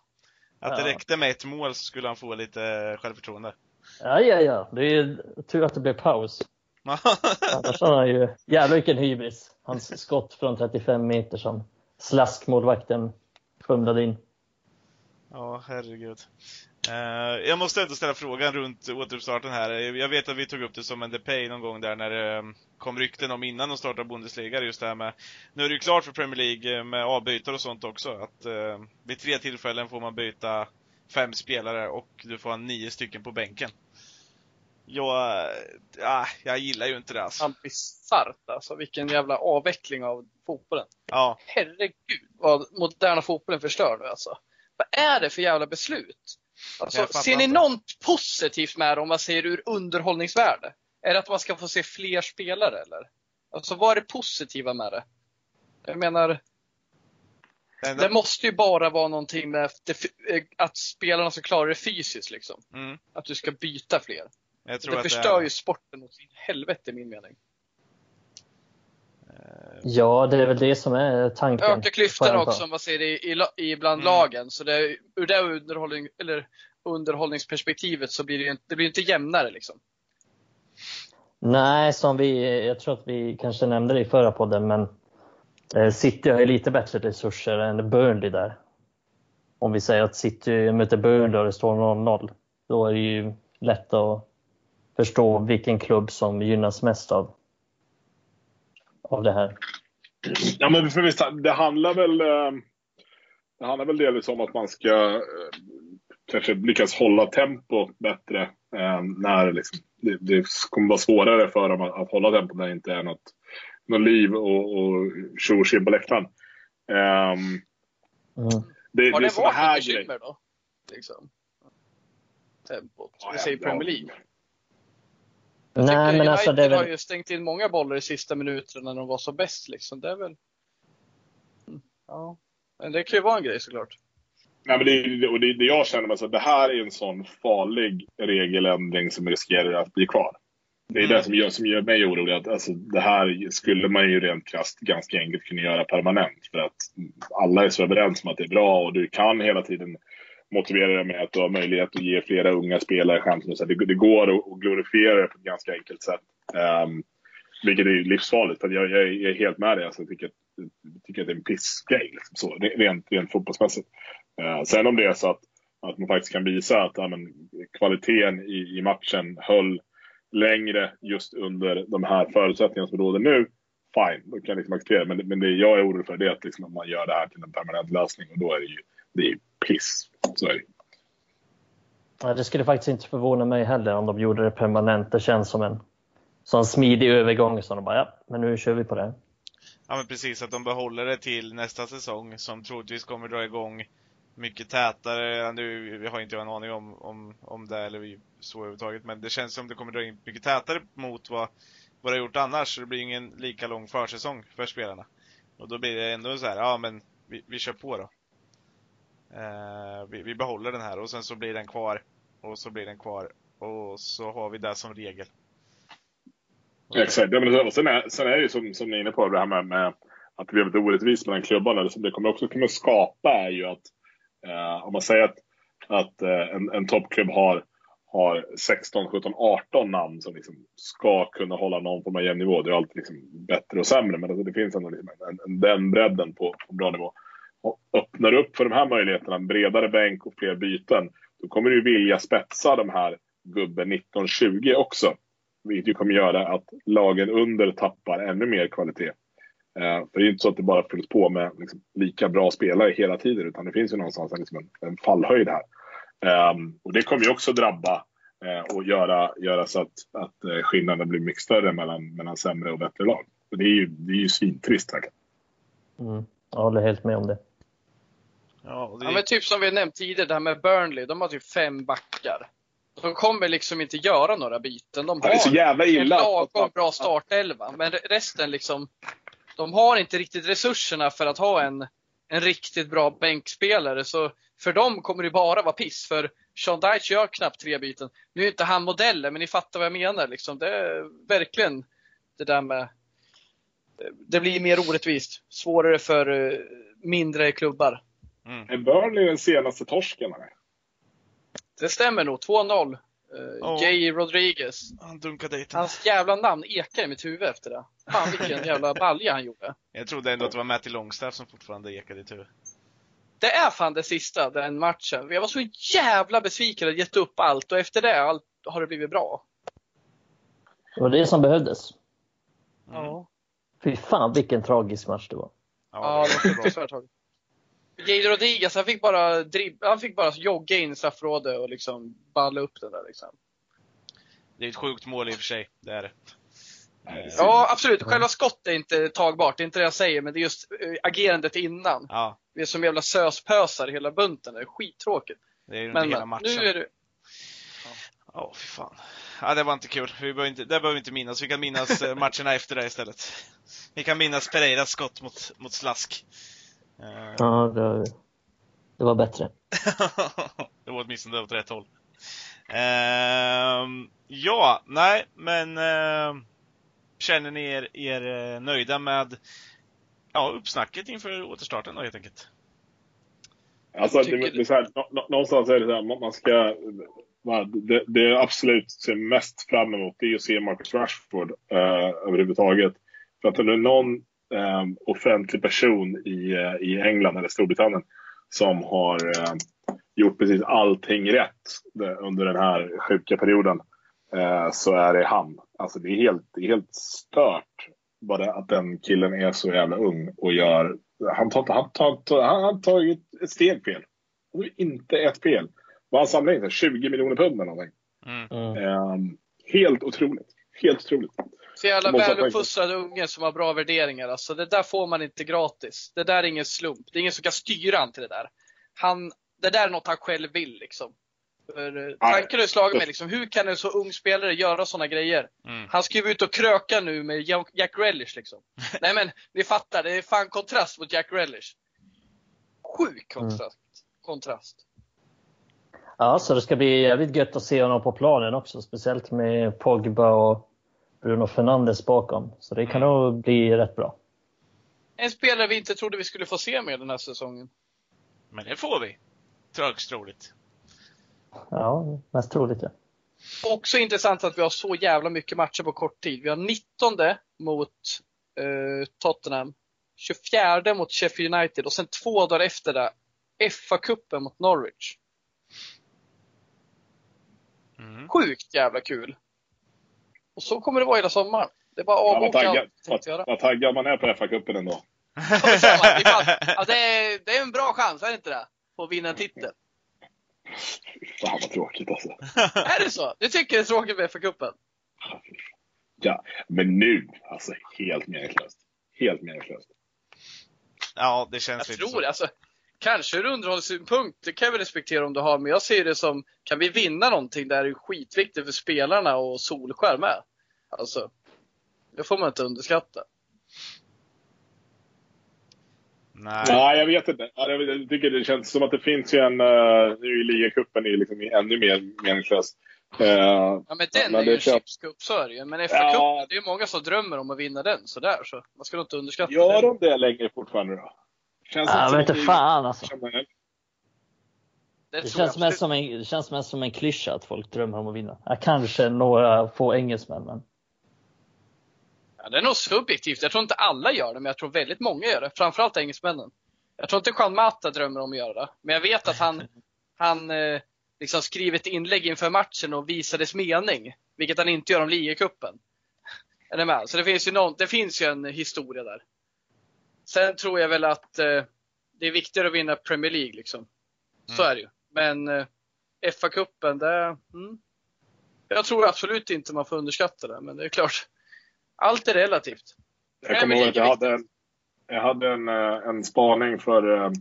Att det räckte med ett mål så skulle han få lite självförtroende. Ja, ja, ja. Det är ju tur att det blev paus. Annars har han ju jävla vilken hybris. Hans skott från 35 meter som slaskmålvakten fumlade in. Ja, herregud. Uh, jag måste ändå ställa frågan runt återuppstarten här. Jag vet att vi tog upp det som en depay någon gång där när det um, kom rykten om innan de startade Bundesliga, just det här med, nu är det ju klart för Premier League eh, med avbytare och sånt också, att uh, vid tre tillfällen får man byta fem spelare och du får ha nio stycken på bänken. Jag, äh, jag gillar ju inte det alltså. Fan bisarrt alltså, vilken jävla avveckling av fotbollen. Ja. Herregud vad moderna fotbollen förstör nu alltså. Vad är det för jävla beslut? Alltså, ser ni något positivt med det om man ser ur underhållningsvärde? Är det att man ska få se fler spelare eller? Alltså vad är det positiva med det? Jag menar, det måste ju bara vara någonting med att spelarna ska klara det fysiskt liksom. Mm. Att du ska byta fler. det förstör det ju sporten åt sin helvete i min mening. Ja, det är väl det som är tanken. Öka klyftorna också, om man ser det i, i, bland mm. lagen. Så det, ur det underhållning, eller underhållningsperspektivet så blir det, ju, det blir inte jämnare liksom. Nej, som vi, jag tror att vi kanske nämnde det i förra podden, men eh, City har ju lite bättre resurser än Burnley där. Om vi säger att City möter Burnley och det står 0-0, då är det ju lätt att förstå vilken klubb som gynnas mest av av det här? Ja, men för visst, det handlar väl eh, det handlar väl delvis om att man ska eh, kanske lyckas hålla tempo bättre eh, när liksom, det, det kommer vara svårare för dem att, att hålla tempo när det inte är något, något liv och, och tjo och på läktaren. Um, mm. det, Har det, det varit ett bekymmer då? Liksom. Tempot, ja, vi säger Premier League. Jag Nej, men United alltså det väl... har ju stängt in många bollar i sista minuterna när de var så bäst liksom. Det är väl... Mm, ja. Men det kan ju vara en grej såklart. Nej, men det, och det, det jag känner alltså, att det här är en sån farlig regeländring som riskerar att bli kvar. Det är Mm. det som gör, som gör mig orolig. Att, alltså, det här skulle man ju rent krasst ganska enkelt kunna göra permanent. För att alla är så överens om att det är bra och du kan hela tiden motivera det med att du har möjlighet att ge flera unga spelare chansen. Så det, det går att, glorifiera det på ett ganska enkelt sätt. Um, vilket är livsfarligt. För jag, jag, jag är helt med dig. Alltså, jag tycker, att, jag tycker att det är en pissgrej. Liksom, så, rent, rent fotbollsmässigt. Uh, sen om det är så att, att man faktiskt kan visa att ja, men, kvaliteten i, i matchen höll längre just under de här förutsättningarna som råder nu. Fine, då kan jag liksom acceptera Men, men det jag är orolig för det är att liksom, man gör det här till en permanent lösning och då är det ju det är ju piss. Så är det. Ja, det skulle faktiskt inte förvåna mig heller om de gjorde det permanent. Det känns som en sån smidig övergång som de bara, ja, men nu kör vi på det. Ja men precis, att de behåller det till nästa säsong som troligtvis kommer dra igång mycket tätare. Nu vi har inte jag en aning om, om, om det eller vi- så överhuvudtaget, men det känns som det kommer dra in mycket tätare mot vad, vad det har gjort annars. Så det blir ingen lika lång försäsong för spelarna. Och då blir det ändå så här, ja men vi, vi kör på då. Eh, vi, vi behåller den här och sen så blir den kvar. Och så blir den kvar. Och så har vi det som regel. Exakt. Ja, men, sen, är, sen är det ju som, som ni är inne på, det här med, med att det blir lite orättvist mellan klubbarna. Det som det kommer också kunna skapa är ju att eh, om man säger att, att eh, en, en toppklubb har, har 16, 17, 18 namn som liksom ska kunna hålla någon form av jämn nivå. Det är alltid liksom bättre och sämre, men alltså det finns ändå liksom en, en, den bredden på, på bra nivå. Och öppnar du upp för de här möjligheterna, en bredare bänk och fler byten, då kommer du vilja spetsa de här gubben 19-20 också. Vilket ju kommer göra att lagen under tappar ännu mer kvalitet. Eh, för det är inte så att det bara fylls på med liksom, lika bra spelare hela tiden, utan det finns ju någonstans en, liksom en, en fallhöjd här. Ehm, och det kommer ju också drabba eh, och göra, göra så att, att eh, skillnaden blir mycket större mellan, mellan sämre och bättre lag. Och det är ju, det är ju svintrist verkligen. Mm. Jag håller helt med om det. Ja, det, Ja, men typ som vi nämnt tidigare, det här med Burnley. De har typ fem backar. De kommer liksom inte göra några byten. De Ja, det är så har jävla en illa. lagom bra startelva. Men re- resten liksom, de har inte riktigt resurserna för att ha en, en riktigt bra bänkspelare. Så för dem kommer det bara vara piss. För Sean Dyche gör knappt tre byten. Nu är inte han modellen, men ni fattar vad jag menar. Liksom. Det är verkligen det där med det blir mer orättvist. Svårare för eh, mindre klubbar. Mm. Är Burnley den senaste torsken? Eller? Det stämmer nog. 2-0. Uh, Ja. Jay Rodriguez. Han dunkade dit den. Hans jävla namn ekar i mitt huvud efter det. Fan vilken jävla balja han gjorde. Jag trodde ändå att det var Matty Longstaff som fortfarande ekade i tur. Det är fan det sista, den matchen. Jag var så jävla besviken och gett upp allt och efter det allt, har det blivit bra. Det var det som behövdes. Mm. Ja. Fy fan vilken tragisk match det var. Ja, det var fruktansvärt tag. Jay Rodriguez, han fick bara dribb, han fick bara jogga in i straffområdet och liksom balla upp den där liksom. Det är ett sjukt mål i och för sig, det är det. Ja, absolut. Själva skottet är inte tagbart, det är inte det jag säger, men det är just eh, agerandet innan. Ja, Vi är som jävla söspösar hela bunten, det är skittråkigt. det är ju under Men, hela men matchen. nu är det, Ja, fy fan. Ja, det var inte kul. Vi behöver inte, det behöver vi inte minnas. Vi kan minnas eh, matcherna efter det istället. Vi kan minnas Pereiras skott mot, mot Slask. Eh, Ja, det, det var bättre. det var åtminstone åt rätt håll. Ehm, ja, nej, men ehm, känner ni er, er eh, nöjda med ja, uppsnacket inför återstarten då helt enkelt? Alltså, det, Tycker det är så här, nå, nå, någonstans är det så här, man ska... Det, det jag absolut ser mest fram emot det är att se Marcus Rashford eh, överhuvudtaget. För att om det är någon eh, offentlig person i, eh, i England eller Storbritannien som har eh, gjort precis allting rätt under den här sjuka perioden eh, så är det han. Alltså det är helt, det är helt stört bara att den killen är så jävla ung och gör... Han tar, han tar, han, han tar ett, steg fel. Inte ett fel. Vad han samlade in? sig? 20 miljoner pund eller någonting. Mm. Ehm, helt otroligt. Helt otroligt. Så jävla väluppfostrad unge som har bra värderingar. Alltså, det där får man inte gratis. Det där är ingen slump. Det är ingen som kan styra han till det där. Han, det där är något han själv vill liksom. För, eh, tanken har slagit mig liksom, hur kan en så ung spelare göra sådana grejer? Mm. Han ska ju ut och kröka nu med Jack Grealish liksom. Nej men, ni fattar, det är fan kontrast mot Jack Grealish. Sjuk kontrast. kontrast. Ja, så det ska bli jävligt gött att se honom på planen också. Speciellt med Pogba och Bruno Fernandes bakom. Så det kan Mm. nog bli rätt bra. En spelare vi inte trodde vi skulle få se mer den här säsongen. Men det får vi. Högst troligt. Ja, mest troligt ja. Också intressant att vi har så jävla mycket matcher på kort tid. Vi har 19 mot eh, Tottenham, 24 mot Sheffield United och sen två dagar efter det FA-cupen mot Norwich. Mm. Sjukt jävla kul! Och så kommer det vara hela sommaren. Det är bara att Ja, vad avboka taggad, vad, taggad man är på FA-cupen ändå. Ja, det är det är en bra chans, är det inte det? På att vinna en titel. Fan vad tråkigt alltså. Är det så? Du tycker det är tråkigt med FA-cupen? Ja, men nu, alltså helt meningslöst. Helt meningslöst. Ja, det känns Jag lite tror så. det. Alltså, kanske ur underhållssynpunkt, det kan jag väl respektera om du har, men jag ser det som, kan vi vinna någonting där är det skitviktigt för spelarna och Solskär med. Alltså, det får man inte underskatta. Nej. Nej, jag vet inte. Ja, Jag tycker det känns som att det finns ju en... Uh, nu är ligacupen är liksom ännu mer meningslös. Eh, Ja men den men är ju en känns- chipscup, så är det ju. Men FA-cupen, Ja. det är ju många som drömmer om att vinna den sådär, så man ska nog inte underskatta gör den. de det längre fortfarande då? Känns att inte det- fan alltså. Det, Det känns, mest som en, det känns mest som en klyscha att folk drömmer om att vinna. Ja, kanske några få engelsmän, men Ja, det är nog subjektivt. Jag tror inte alla gör det, men jag tror väldigt många gör det. Framförallt engelsmännen. Jag tror inte Juan Mata drömmer om att göra det. Men jag vet att han, han eh, liksom skriver ett inlägg inför matchen och visar dess mening. Vilket han inte gör om ligacupen. Är ni med? Så det finns ju, någon, det finns ju en historia där. Sen tror jag väl att eh, det är viktigare att vinna Premier League liksom. Så Mm. är det ju. Men eh, FA-cupen, det... Mm, jag tror absolut inte man får underskatta det, men det är klart. Allt är relativt. Jag kommer ihåg att jag hade en, jag hade en, eh, en spaning för eh,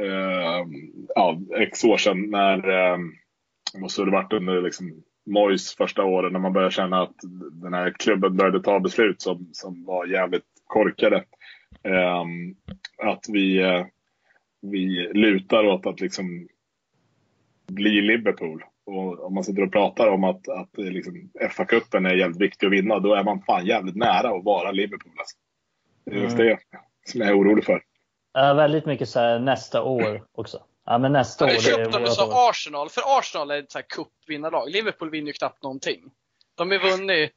eh, ja, x år sedan när eh, det måste ha varit under liksom, Mois första åren när man började känna att den här klubben började ta beslut som, som var jävligt korkade. Eh, att vi, eh, vi lutar åt att liksom bli Liverpool. Och om man sitter och pratar om att, att är liksom, FA-cupen är jävligt viktig att vinna, då är man fan jävligt nära att vara Liverpool. Alltså. Det är just Mm. det som jag är orolig för. ja, väldigt mycket så här nästa år också. Ja, men nästa år. Jag det är köpte som år. Arsenal, för Arsenal är ett så här cupvinnarlag. Liverpool vinner ju knappt någonting. De har vunnit,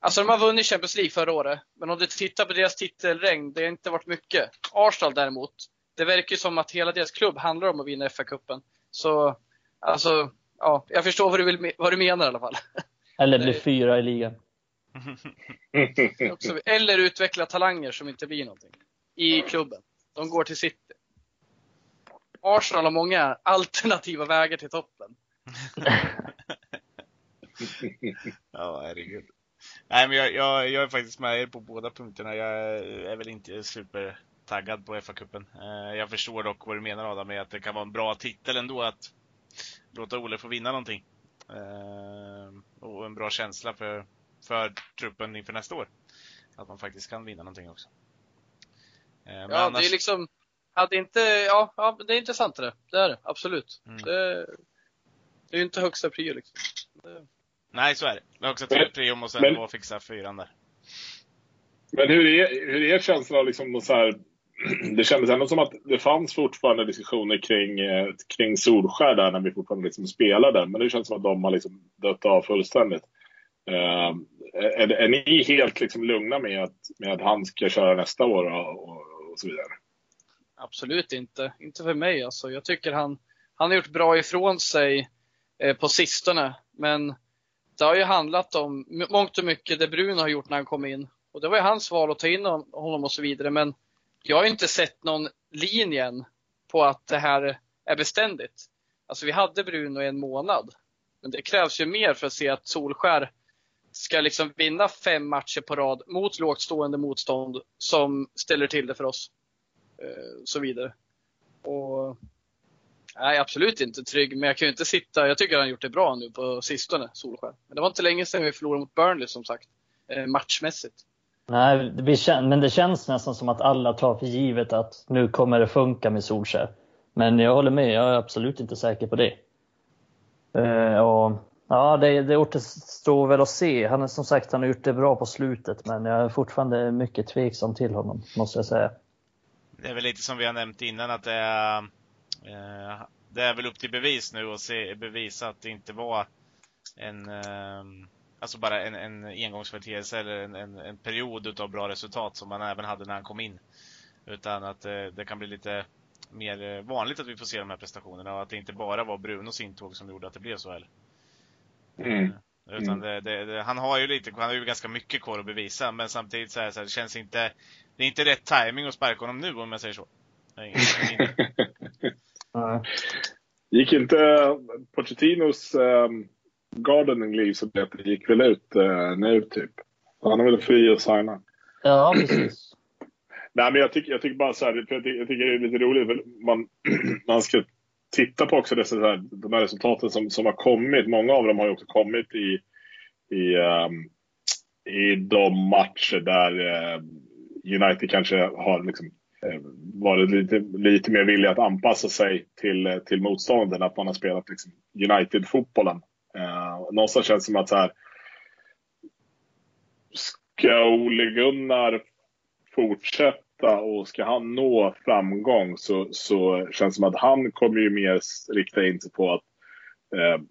alltså de har vunnit Champions League förra året, men om du tittar på deras titelregn, det har inte varit mycket. Arsenal däremot, det verkar ju som att hela deras klubb handlar om att vinna FA-cupen. Så, alltså, ja, jag förstår vad du, vill, vad du menar i alla fall. Eller blir fyra i ligan. Också- Eller utveckla talanger som inte blir någonting i klubben. De går till City. Arsenal har många alternativa vägar till toppen. Ja, herregud. Nej, men jag, jag, jag är faktiskt med er på båda punkterna. Jag är väl inte supertaggad på FA-cupen. Eh, Jag förstår dock vad du menar Adam, med att det kan vara en bra titel ändå att låta Ole få vinna någonting. Eh, Och en bra känsla för, för truppen inför nästa år. Att man faktiskt kan vinna någonting också. Eh, Men Ja, det är liksom, hade inte, ja, ja det är intressant det. Det är det, absolut. Mm. Det, det är ju inte högsta prio liksom. Det, Nej, så är det. Men också tre trion och sen men- fixa fyran där. Men hur är, hur är känslan liksom så här, Det kändes ändå som att det fanns fortfarande diskussioner kring, eh, kring Solskär där när vi fortfarande liksom spelade. Men det känns som att de har liksom dött av fullständigt. Eh, är, är ni helt liksom lugna med att, med att han ska köra nästa år och, och, och så vidare? absolut inte. Inte för mig alltså. Jag tycker han, han har gjort bra ifrån sig eh, på sistone. Men det har ju handlat om mångt och mycket det Bruno har gjort när han kom in. Och det var ju hans val att ta in honom och så vidare. Men jag har ju inte sett någon linjen på att det här är beständigt. Alltså vi hade Bruno i en månad. Men det krävs ju mer för att se att Solskär ska liksom vinna fem matcher på rad mot lågt stående motstånd som ställer till det för oss. Eh, så vidare. Och Nej, absolut inte trygg, men jag kan ju inte sitta. Jag tycker han gjort det bra nu på sistone, Solskär. Men det var inte länge sedan vi förlorade mot Burnley som sagt, eh, matchmässigt. Nej, det blir, men det känns nästan som att alla tar för givet att nu kommer det funka med Solskär. Men jag håller med, jag är absolut inte säker på det. Eh, och, ja, det, det återstår väl att se. Han är som sagt han har gjort det bra på slutet, men jag är fortfarande mycket tveksam till honom, måste jag säga. Det är väl lite som vi har nämnt innan att det är, det är väl upp till bevis nu och se, bevisa att det inte var en, eh, alltså bara en, en engångsföreteelse eller en, en, en period utav bra resultat som man även hade när han kom in. Utan att eh, det kan bli lite mer eh, vanligt att vi får se de här prestationerna och att det inte bara var Brunos intåg som gjorde att det blev så heller. Mm. Eh, Utan det, det, det, han har ju lite, han har ju ganska mycket kvar att bevisa men samtidigt så, här, så här, det känns inte, det är inte rätt timing att sparka honom nu om jag säger så. Är ingen- Nej. Gick inte Pochettinos um, gardening leave som det gick väl ut uh, nu typ? Han är väl fri att signa. Ja, precis. Nej, men jag tycker, jag tycker bara så här, jag tycker, jag tycker det är lite roligt. För man, man ska titta på också dessa, här, de här resultaten som, som har kommit. Många av dem har ju också kommit i, i, um, i de matcher där uh, United kanske har liksom, varit lite, lite mer villiga att anpassa sig till, till motståndaren. Att man har spelat liksom, United-fotbollen. Eh, någonstans känns det som att så här, ska Ole Gunnar fortsätta och ska han nå framgång så, så känns det som att han kommer ju mer rikta in sig på att eh,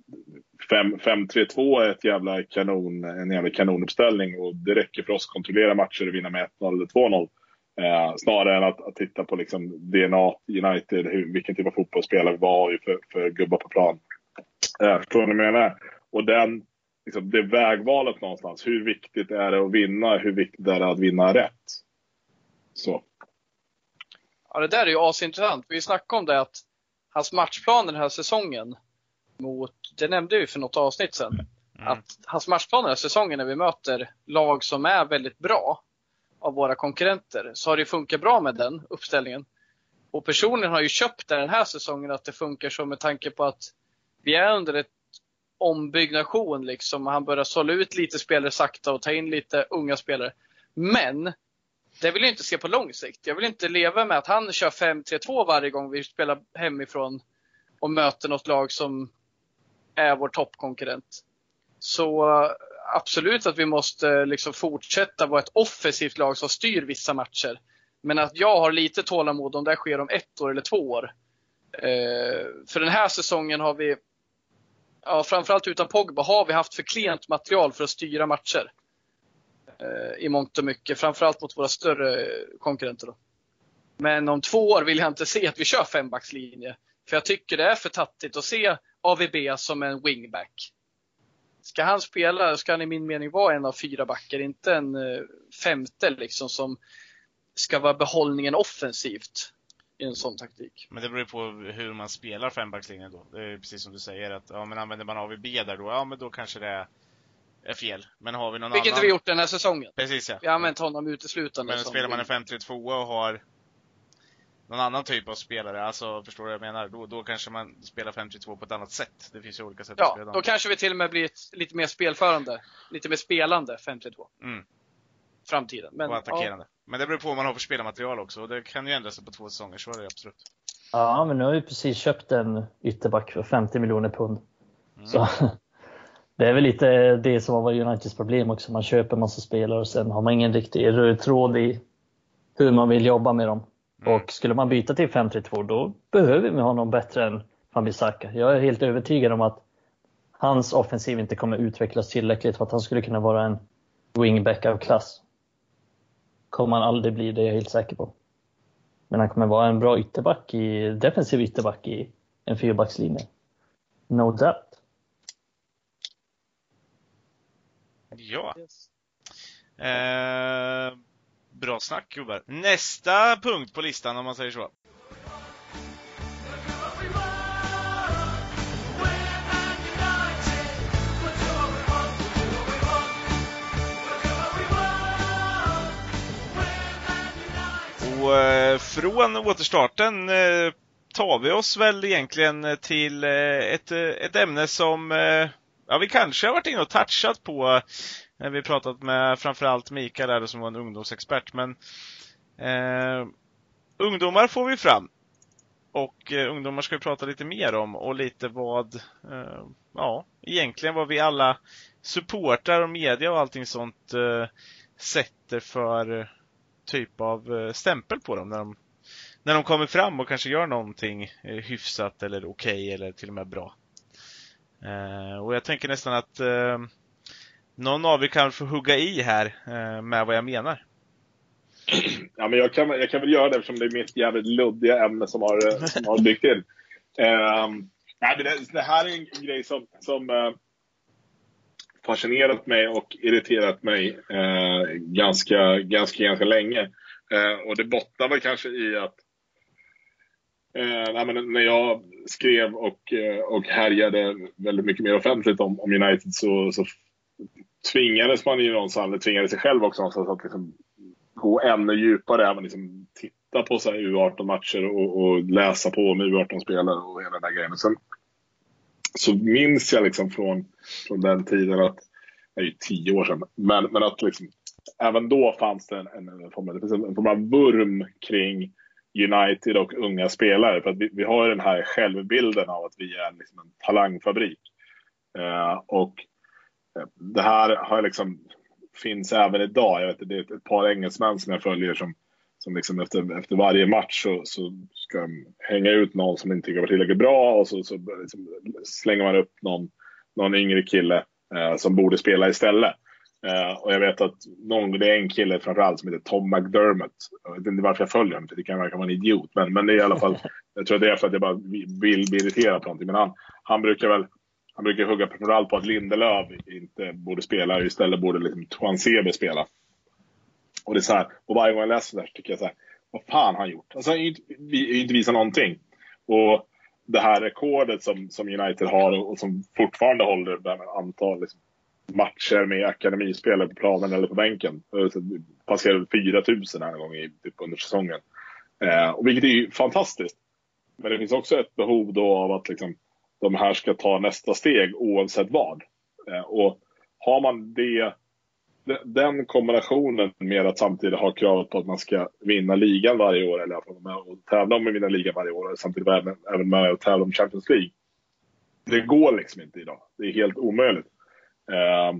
5-3-2 är ett jävla kanon, en jävla kanonuppställning och det räcker för oss att kontrollera matcher och vinna med 1-0 eller 2-0. Eh, snarare än att, att titta på liksom DNA United, hur, vilken typ av fotbollsspelare vad har vi för, för gubbar på plan. Eh, förstår ni vad jag menar? Och den, liksom, det vägvalet någonstans. Hur viktigt är det att vinna? Hur viktigt är det att vinna rätt? Så. Ja, det där är ju asintressant. Vi snackade om det att hans matchplan den här säsongen mot, det nämnde vi för något avsnitt sedan, Mm. att hans matchplan den här säsongen när vi möter lag som är väldigt bra av våra konkurrenter, så har det funkat bra med den uppställningen. Och personligen har jag ju köpt det den här säsongen att det funkar så med tanke på att vi är under ett ombyggnation liksom. Han börjar sålla ut lite spelare sakta och ta in lite unga spelare. Men det vill jag inte se på lång sikt. Jag vill inte leva med att han kör 5-3-2 varje gång vi spelar hemifrån och möter något lag som är vår toppkonkurrent. Så absolut att vi måste eh, liksom fortsätta vara ett offensivt lag som styr vissa matcher. Men att jag har lite tålamod om det här sker om ett år eller två år. Eh, för den här säsongen har vi, ja, framförallt utan Pogba, har vi haft för klent material för att styra matcher. Eh, I mångt och mycket, framförallt mot våra större konkurrenter. Då. Men om två år vill jag inte se att vi kör fembackslinje. För jag tycker det är för tattigt att se AVB som en wingback. Ska han spela, ska han i min mening vara en av fyra backar, inte en eh, femte liksom som ska vara behållningen offensivt i en sån taktik. Men det beror ju på hur man spelar fembackslinjen då. Det är precis som du säger att, ja men använder man AVB där då, ja men då kanske det är, fel. Men har vi någon Vilket annan... vi gjort den här säsongen. Precis ja. Vi har använt honom uteslutande. Men spelar man en wing. 5-3-2 och har någon annan typ av spelare, alltså förstår du vad jag menar? Då, då kanske man spelar 5-3-2 på ett annat sätt. Det finns ju olika sätt att Ja, spela då dem. kanske vi till och med blir ett, lite mer spelförande. Lite mer spelande 5-3-2. Mm. Framtiden. Men, och ja, attackerande. Men det beror på vad man har för spelarmaterial också och det kan ju ändra sig på två säsonger, så är det absolut. Ja, men nu har vi precis köpt en ytterback för 50 miljoner pund. Mm. Så det är väl lite det som har varit Uniteds problem också. Man köper en massa spelare och sen har man ingen riktig röd tråd i hur man vill jobba med dem. Mm. Och skulle man byta till 5-3-2 då behöver vi ha någon bättre än Fambisaka. Jag är helt övertygad om att hans offensiv inte kommer utvecklas tillräckligt för att han skulle kunna vara en wingback av klass. Kommer han aldrig bli, det är jag helt säker på. Men han kommer vara en bra ytterback i, defensiv ytterback i en fyrbackslinje. No doubt. Ja. Yes. Eh, bra snack gubbar. Nästa punkt på listan om man säger så. Och eh, från återstarten eh, tar vi oss väl egentligen till eh, ett, ett ämne som ja, vi kanske har varit inne och touchat på Eh, vi pratat med framförallt Mikael där som var en ungdomsexpert. Men eh, ungdomar får vi fram. Och eh, ungdomar ska vi prata lite mer om och lite vad, eh, ja, egentligen vad vi alla supportrar och media och allting sånt eh, sätter för eh, typ av eh, stämpel på dem när de, när de kommer fram och kanske gör någonting eh, hyfsat eller okej okay, eller till och med bra. Eh, och jag tänker nästan att någon av er kan få hugga i här eh, med vad jag menar. Ja, men jag kan, jag kan väl göra det eftersom det är mitt jävligt luddiga ämne som har, som har dykt in. Um, nej, det, det, här är en grej som, som uh, fascinerat mig och irriterat mig uh, ganska, ganska, ganska länge. Uh, och det bottnar väl kanske i att nej, när jag skrev och, och härjade väldigt mycket mer offentligt om, om United så, så tvingades man ju någonstans, eller tvingade sig själv också någonstans att liksom gå ännu djupare. Även liksom titta på U18-matcher och, och, läsa på om U18-spelare och hela den där grejen. Sen, så minns jag liksom från, från den tiden att, det är ju tio år sedan, men, men att liksom, även då fanns det en, en, en, form, av, en form av vurm kring United och unga spelare. För att vi, vi har den här självbilden av att vi är liksom en talangfabrik. Eh, och det här har liksom finns även idag. Jag vet, det är ett, par engelsmän som jag följer som, som liksom efter, efter varje match så, så ska de hänga ut någon som inte var tillräckligt bra och så, så liksom slänger man upp någon, någon yngre kille eh, som borde spela istället. Eh, och jag vet att någon, det är en kille framförallt som heter Tom McDermott. Jag vet inte varför jag följer honom, för det kan verka vara en idiot. Men, men det är i alla fall, jag tror att det är för att jag bara vill bli irriterad på någonting. Men han, han brukar väl han brukar hugga framförallt på att Lindelöf inte borde spela, istället borde liksom Tuan Sebe spela. Och det är så här, och varje gång jag läser det här så tycker jag så här, vad fan har han gjort? Alltså han har inte, inte visat någonting. Och det här rekordet som, som United har och, och som fortfarande håller med antal liksom, matcher med akademispelare på planen eller på bänken. Passerade 4 000 här en gång i, typ under säsongen. Eh, och vilket är ju fantastiskt. Men det finns också ett behov då av att liksom, de här ska ta nästa steg oavsett vad. Eh, och har man det, den kombinationen med att samtidigt ha kravet på att man ska vinna ligan varje år, eller att man och tävla om att vinna ligan varje år, och samtidigt även, även med att tävla om Champions League. Det går liksom inte idag. Det är helt omöjligt. Eh,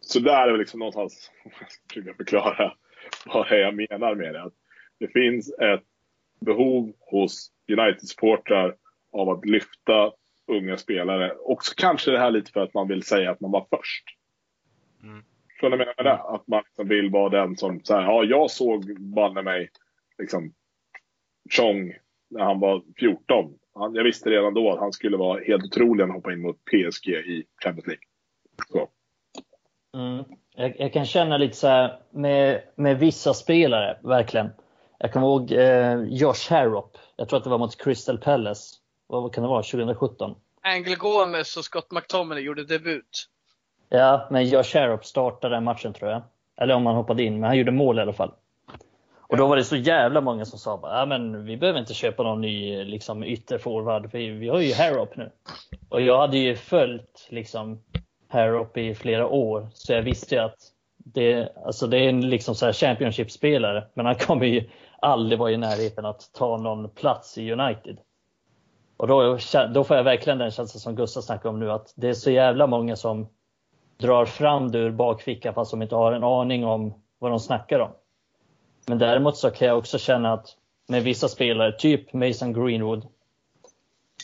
så där är det liksom någonstans, jag ska försöka förklara vad jag menar med det. Att det finns ett behov hos United-supportrar av att lyfta unga spelare. Också kanske det här lite för att man vill säga att man var först. Mm. Så jag menar med det? Att man liksom vill vara den som, så här, ja jag såg banne mig liksom Chong när han var 14. Han, jag visste redan då att han skulle vara helt otrolig när han hoppade in mot PSG i Champions League. Så. Mm. Jag, jag, kan känna lite så här med, med vissa spelare, verkligen. Jag kommer ihåg eh, Josh Harrop. Jag tror att det var mot Crystal Palace vad kan det vara, 2017? Angel Gomes och Scott McTominay gjorde debut. Ja, men Josh Sharp startade den matchen tror jag. Eller om han hoppade in, men han gjorde mål i alla fall. Och då var det så jävla många som sa bara, ja men vi behöver inte köpa någon ny liksom, ytterforward, för vi har ju Harrop nu. Och jag hade ju följt liksom Harrop i flera år, så jag visste ju att det, alltså det är en liksom så här Championship-spelare, men han kommer ju aldrig vara i närheten att ta någon plats i United. Och då, då får jag verkligen den känslan som Gustav snackar om nu, att det är så jävla många som drar fram det ur bakfickan fast de inte har en aning om vad de snackar om. Men däremot så kan jag också känna att med vissa spelare, typ Mason Greenwood,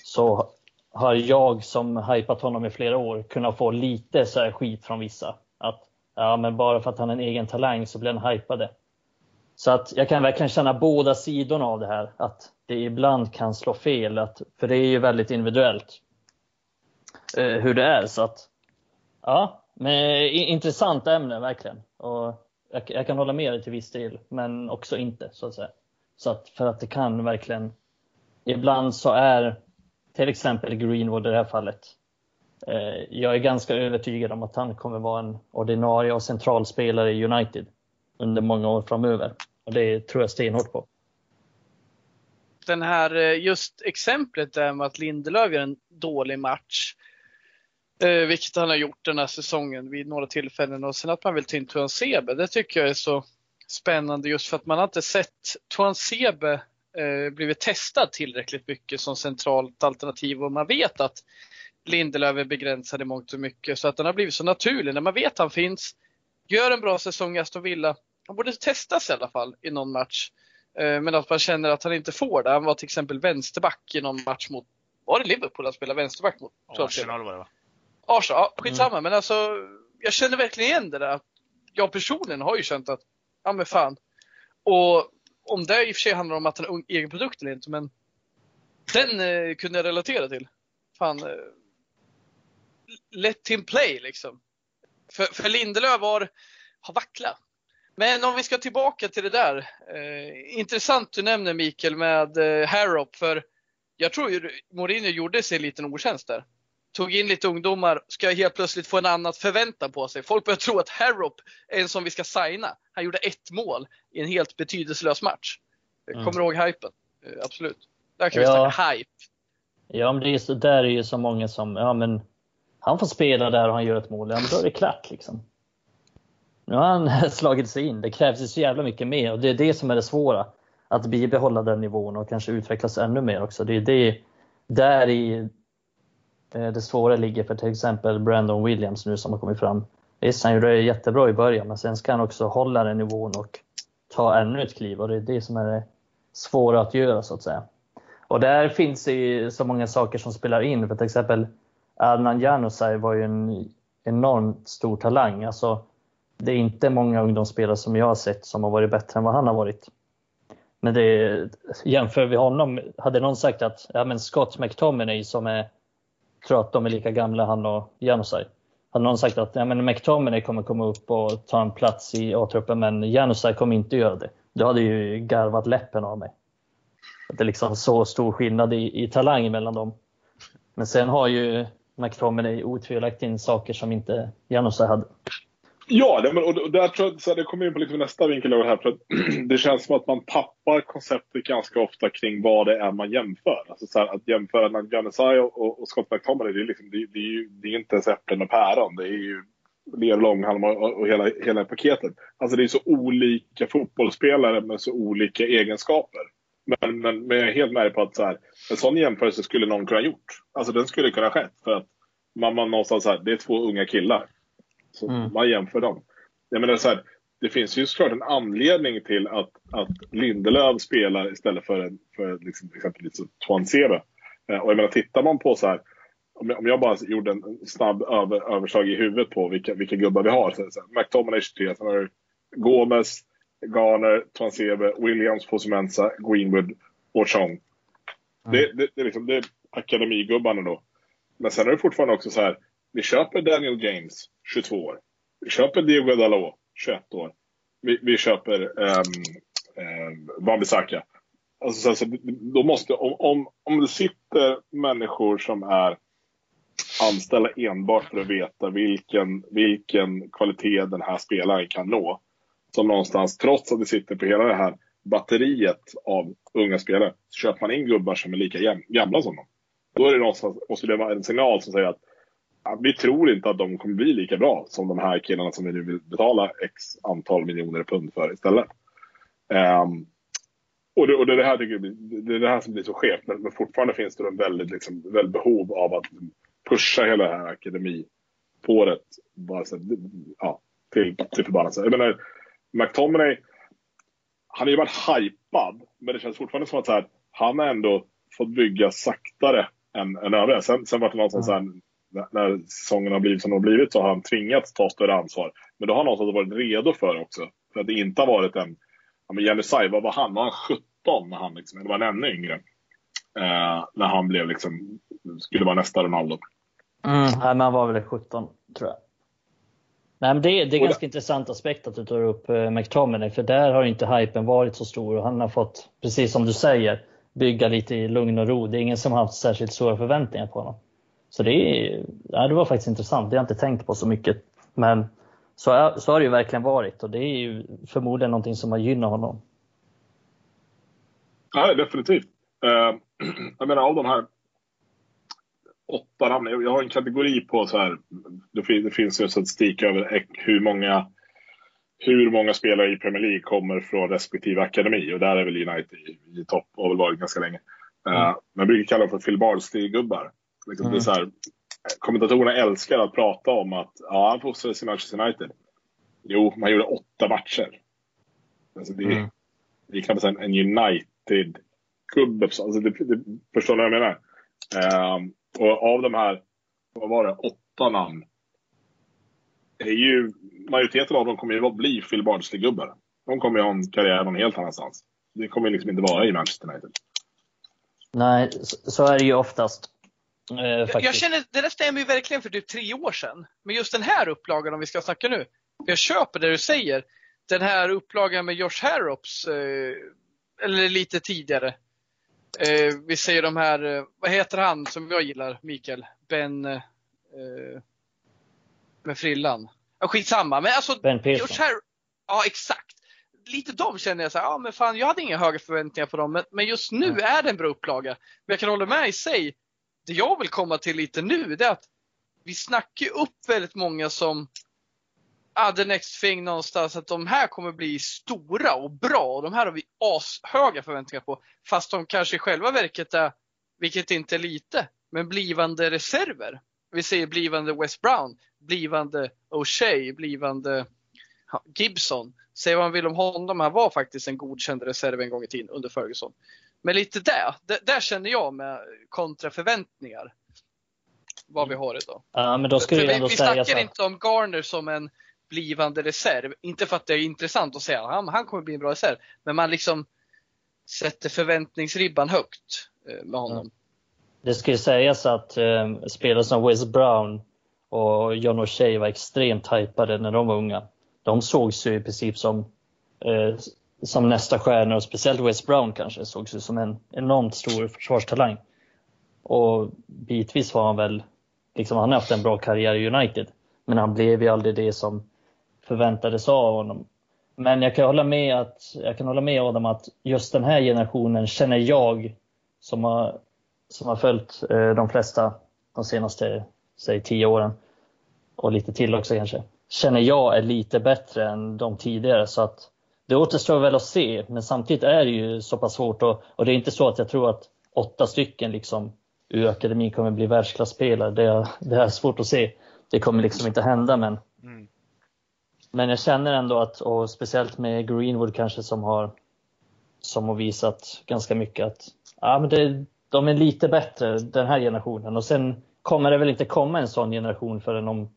så har jag som hypat honom i flera år kunnat få lite så här skit från vissa. Att ja, men bara för att han är en egen talang så blir han hypade. Så att jag kan verkligen känna båda sidorna av det här. Att det ibland kan slå fel. Att, för det är ju väldigt individuellt eh, hur det är. Så att, ja, men, intressant ämne verkligen. Och jag, jag, kan hålla med dig till viss del, men också inte så att säga. Så att, för att det kan verkligen, ibland så är till exempel Greenwood i det här fallet, eh, jag är ganska övertygad om att han kommer vara en ordinarie och central spelare i United under många år framöver. Och det tror jag stenhårt på den här, eh, just exemplet där med att Lindelöf gör en dålig match. Eh, vilket han har gjort den här säsongen vid några tillfällen och sen att man vill ta in Tuan Sebe. Det tycker jag är så spännande just för att man har inte sett Tuan Sebe eh, blivit testad tillräckligt mycket som centralt alternativ och man vet att Lindelöf är begränsad i mångt och mycket så att den har blivit så naturlig. När man vet att han finns, gör en bra säsong i Aston Villa, han borde testas i alla fall i någon match. Eh, men att man känner att han inte får det. Han var till exempel vänsterback i någon match mot, var det Liverpool han spelade vänsterback mot? Arsenal var det va? Arsenal, ja, skitsamma. Mm. Men alltså, jag känner verkligen igen det där. Jag personligen har ju känt att, ja men fan. Och om det i och för sig handlar om att han är egen produkt eller inte, men den eh, kunde jag relatera till. Fan, eh, let him play liksom. För, för Lindelöf var, har vacklat. Men om vi ska tillbaka till det där. Eh, intressant du nämner Mikael med eh, Harrop, för jag tror ju Mourinho gjorde sig en liten otjänst där. Tog in lite ungdomar, ska helt plötsligt få en annan förväntan på sig. Folk börjar tro att Harrop är en som vi ska signa. Han gjorde ett mål i en helt betydelselös match. Mm. Kommer du ihåg hypen? Eh, absolut. Där kan ja. vi snacka hype. Ja, men det är så, där är ju så många som, ja men han får spela där och han gör ett mål, ja men då är det klart liksom. Nu har han slagit sig in. Det krävs ju så jävla mycket mer och det är det som är det svåra. Att bibehålla den nivån och kanske utvecklas ännu mer också. Det är det där i eh, det svåra ligger för till exempel Brandon Williams nu som har kommit fram. Visst, han gjorde det jättebra i början, men sen ska han också hålla den nivån och ta ännu ett kliv och det är det som är det svåra att göra så att säga. Och där finns det ju så många saker som spelar in. För till exempel Adnan Januzaj var ju en enormt stor talang. Alltså, det är inte många ungdomsspelare som jag har sett som har varit bättre än vad han har varit. Men det, jämför vi honom, hade någon sagt att ja, men Scott McTominay som är, tror att de är lika gamla han och Janusaj. Hade någon sagt att ja, men McTominay kommer komma upp och ta en plats i A-truppen men Janusaj kommer inte göra det. Då hade ju garvat läppen av mig. det är liksom så stor skillnad i, i talang mellan dem. Men sen har ju McTominay otvivelaktigt in saker som inte Janusaj hade. Ja, det, och där tror jag, så det kommer in på lite nästa vinkel här. För att det känns som att man tappar konceptet ganska ofta kring vad det är man jämför. Alltså så här, att jämföra Nanjanusai och, och Scott McTominay, det är, liksom, det, det, är ju, det är inte ens äpplen och päron. Det är ju ler långhalm och, och hela, hela paketet. Alltså det är så olika fotbollsspelare med så olika egenskaper. Men, men, men jag är helt med på att så här, en sån jämförelse skulle någon kunna gjort. Alltså den skulle kunna skett. För att man, man någonstans så här, det är två unga killar. Så mm. man jämför dem. Jag menar så här, det finns ju såklart en anledning till att, att Lindelöf spelar istället för, en, för liksom, exempelvis Tuan Sebe. Eh, och jag menar, tittar man på så här, om jag, om jag bara gjorde en snabb över, överslag i huvudet på vilka, vilka gubbar vi har. Så, så här, McTominay 23, sen har Gomes, Garner, Twansebe, Williams, Fosumensa, Greenwood och Chong. Mm. Det, det, det, är liksom, det är akademigubbarna då. Men sen är det fortfarande också så här, vi köper Daniel James, 22 år. Vi köper Diego Dalot, 21 år. Vi, vi köper ehm, ehm, um, um, Wan-Bissaka. Alltså, då måste, om, om, om det sitter människor som är anställda enbart för att veta vilken, vilken kvalitet den här spelaren kan nå. Som någonstans, trots att det sitter på hela det här batteriet av unga spelare, så köper man in gubbar som är lika gamla som dem. Då är det någonstans, måste det vara en signal som säger att vi tror inte att de kommer bli lika bra som de här killarna som vi nu vill betala x antal miljoner pund för istället. Um, och, det, och det, är det, här, det är det här som blir så skevt, men, men fortfarande finns det en väldigt, liksom, väldigt behov av att pusha hela det här akademispåret bara så, ja, till, till förbannelse. Jag menar, McTominay, han har ju varit hypad, men det känns fortfarande som att så här, han har ändå fått bygga saktare än, än övriga. Sen, sen var det någonstans mm när säsongen har blivit som den har blivit så har han tvingats ta större ansvar. Men då har han någonstans varit redo för det också. För att det inte har varit en... Ja, men Jenny Sai, vad var han? Var han 17 när han liksom, eller var han ännu yngre? Eh, när han blev liksom, skulle vara nästa Ronaldo. Mm, nej, men han var väl 17 tror jag. Nej, men det, det är ganska det... intressant aspekt att du tar upp eh, McTominay, för där har inte hypen varit så stor och han har fått, precis som du säger, bygga lite i lugn och ro. Det är ingen som har haft särskilt stora förväntningar på honom. Så det, är, ja, det var faktiskt intressant. Det har jag inte tänkt på så mycket. Men så, är, så har det ju verkligen varit och det är ju förmodligen någonting som har gynnat honom. Ja, definitivt. Uh, jag menar av de här åtta namnen. Jag har en kategori på så här. Det finns, det finns ju statistik över hur många, hur många spelare i Premier League kommer från respektive akademi. Och där är väl United i topp och har väl varit ganska länge. Mm. man brukar kalla dem för Phil Bardsley-gubbar. Liksom mm. det är mm. kommentatorerna älskar att prata om att ja, han fostrades i Manchester United. Jo, man gjorde åtta matcher. Alltså det, mm. det är knappt en, en United-gubbe. Alltså det, det, förstår ni vad jag menar? Um, och av de här, vad var det, åtta namn. Är ju, majoriteten av dem kommer ju bli Phil Bardsley-gubbar. De kommer ju ha en karriär någon helt annanstans. Det kommer liksom inte vara i Manchester United. Nej, så är det ju oftast. Eh, jag känner, det där stämmer ju verkligen för typ tre år sedan. Men just den här upplagan, om vi ska snacka nu. Jag köper det du säger. Den här upplagan med Josh Harrops, eh, eller lite tidigare. Eh, vi säger de här, eh, vad heter han som jag gillar, Mikael? Ben eh, med frillan. Ja, skitsamma. Men alltså, ben Pearson. ja, exakt. Lite de känner jag så här, ja men fan jag hade inga höga förväntningar på dem. Men, men just nu mm. är det en bra upplaga. Men jag kan hålla med i sig. Det jag vill komma till lite nu, det är att vi snackar upp väldigt många som ah, the next thing någonstans att de här kommer bli stora och bra och de här har vi ashöga förväntningar på. Fast de kanske i själva verket är, vilket inte är lite, men blivande reserver. Vi säger blivande West Brown, blivande O'Shea, blivande Gibson. Säg vad man vill om honom, han var faktiskt en godkänd reserv en gång i tiden under Ferguson. Men lite där, där känner jag med kontra förväntningar. Vad vi har idag. Ja, men då skulle vi, vi snackar inte om Garner som en blivande reserv. Inte för att det är intressant att säga att han, han kommer bli en bra reserv. Men man liksom sätter förväntningsribban högt eh, med honom. Mm. Det ska ju sägas att eh, spelare som Wes Brown och John O'Shea var extremt hypade när de var unga. De sågs ju i princip som, eh, som nästa stjärna och speciellt West Brown kanske sågs ju som en enormt stor försvarstalang. Och bitvis var han väl, liksom han har haft en bra karriär i United. Men han blev ju aldrig det som förväntades av honom. Men jag kan hålla med, att, jag kan hålla med Adam att just den här generationen känner jag som har, som har följt eh, de flesta de senaste säg tio åren och lite till också kanske, känner jag är lite bättre än de tidigare. Så att det återstår väl att se, men samtidigt är det ju så pass svårt och, och det är inte så att jag tror att åtta stycken liksom ur akademin kommer bli världsklasspelare. Det, det är svårt att se. Det kommer liksom inte hända men mm. Men jag känner ändå att, och speciellt med Greenwood kanske som har, som har visat ganska mycket att ja, men det, de är lite bättre den här generationen. Och sen kommer det väl inte komma en sån generation förrän om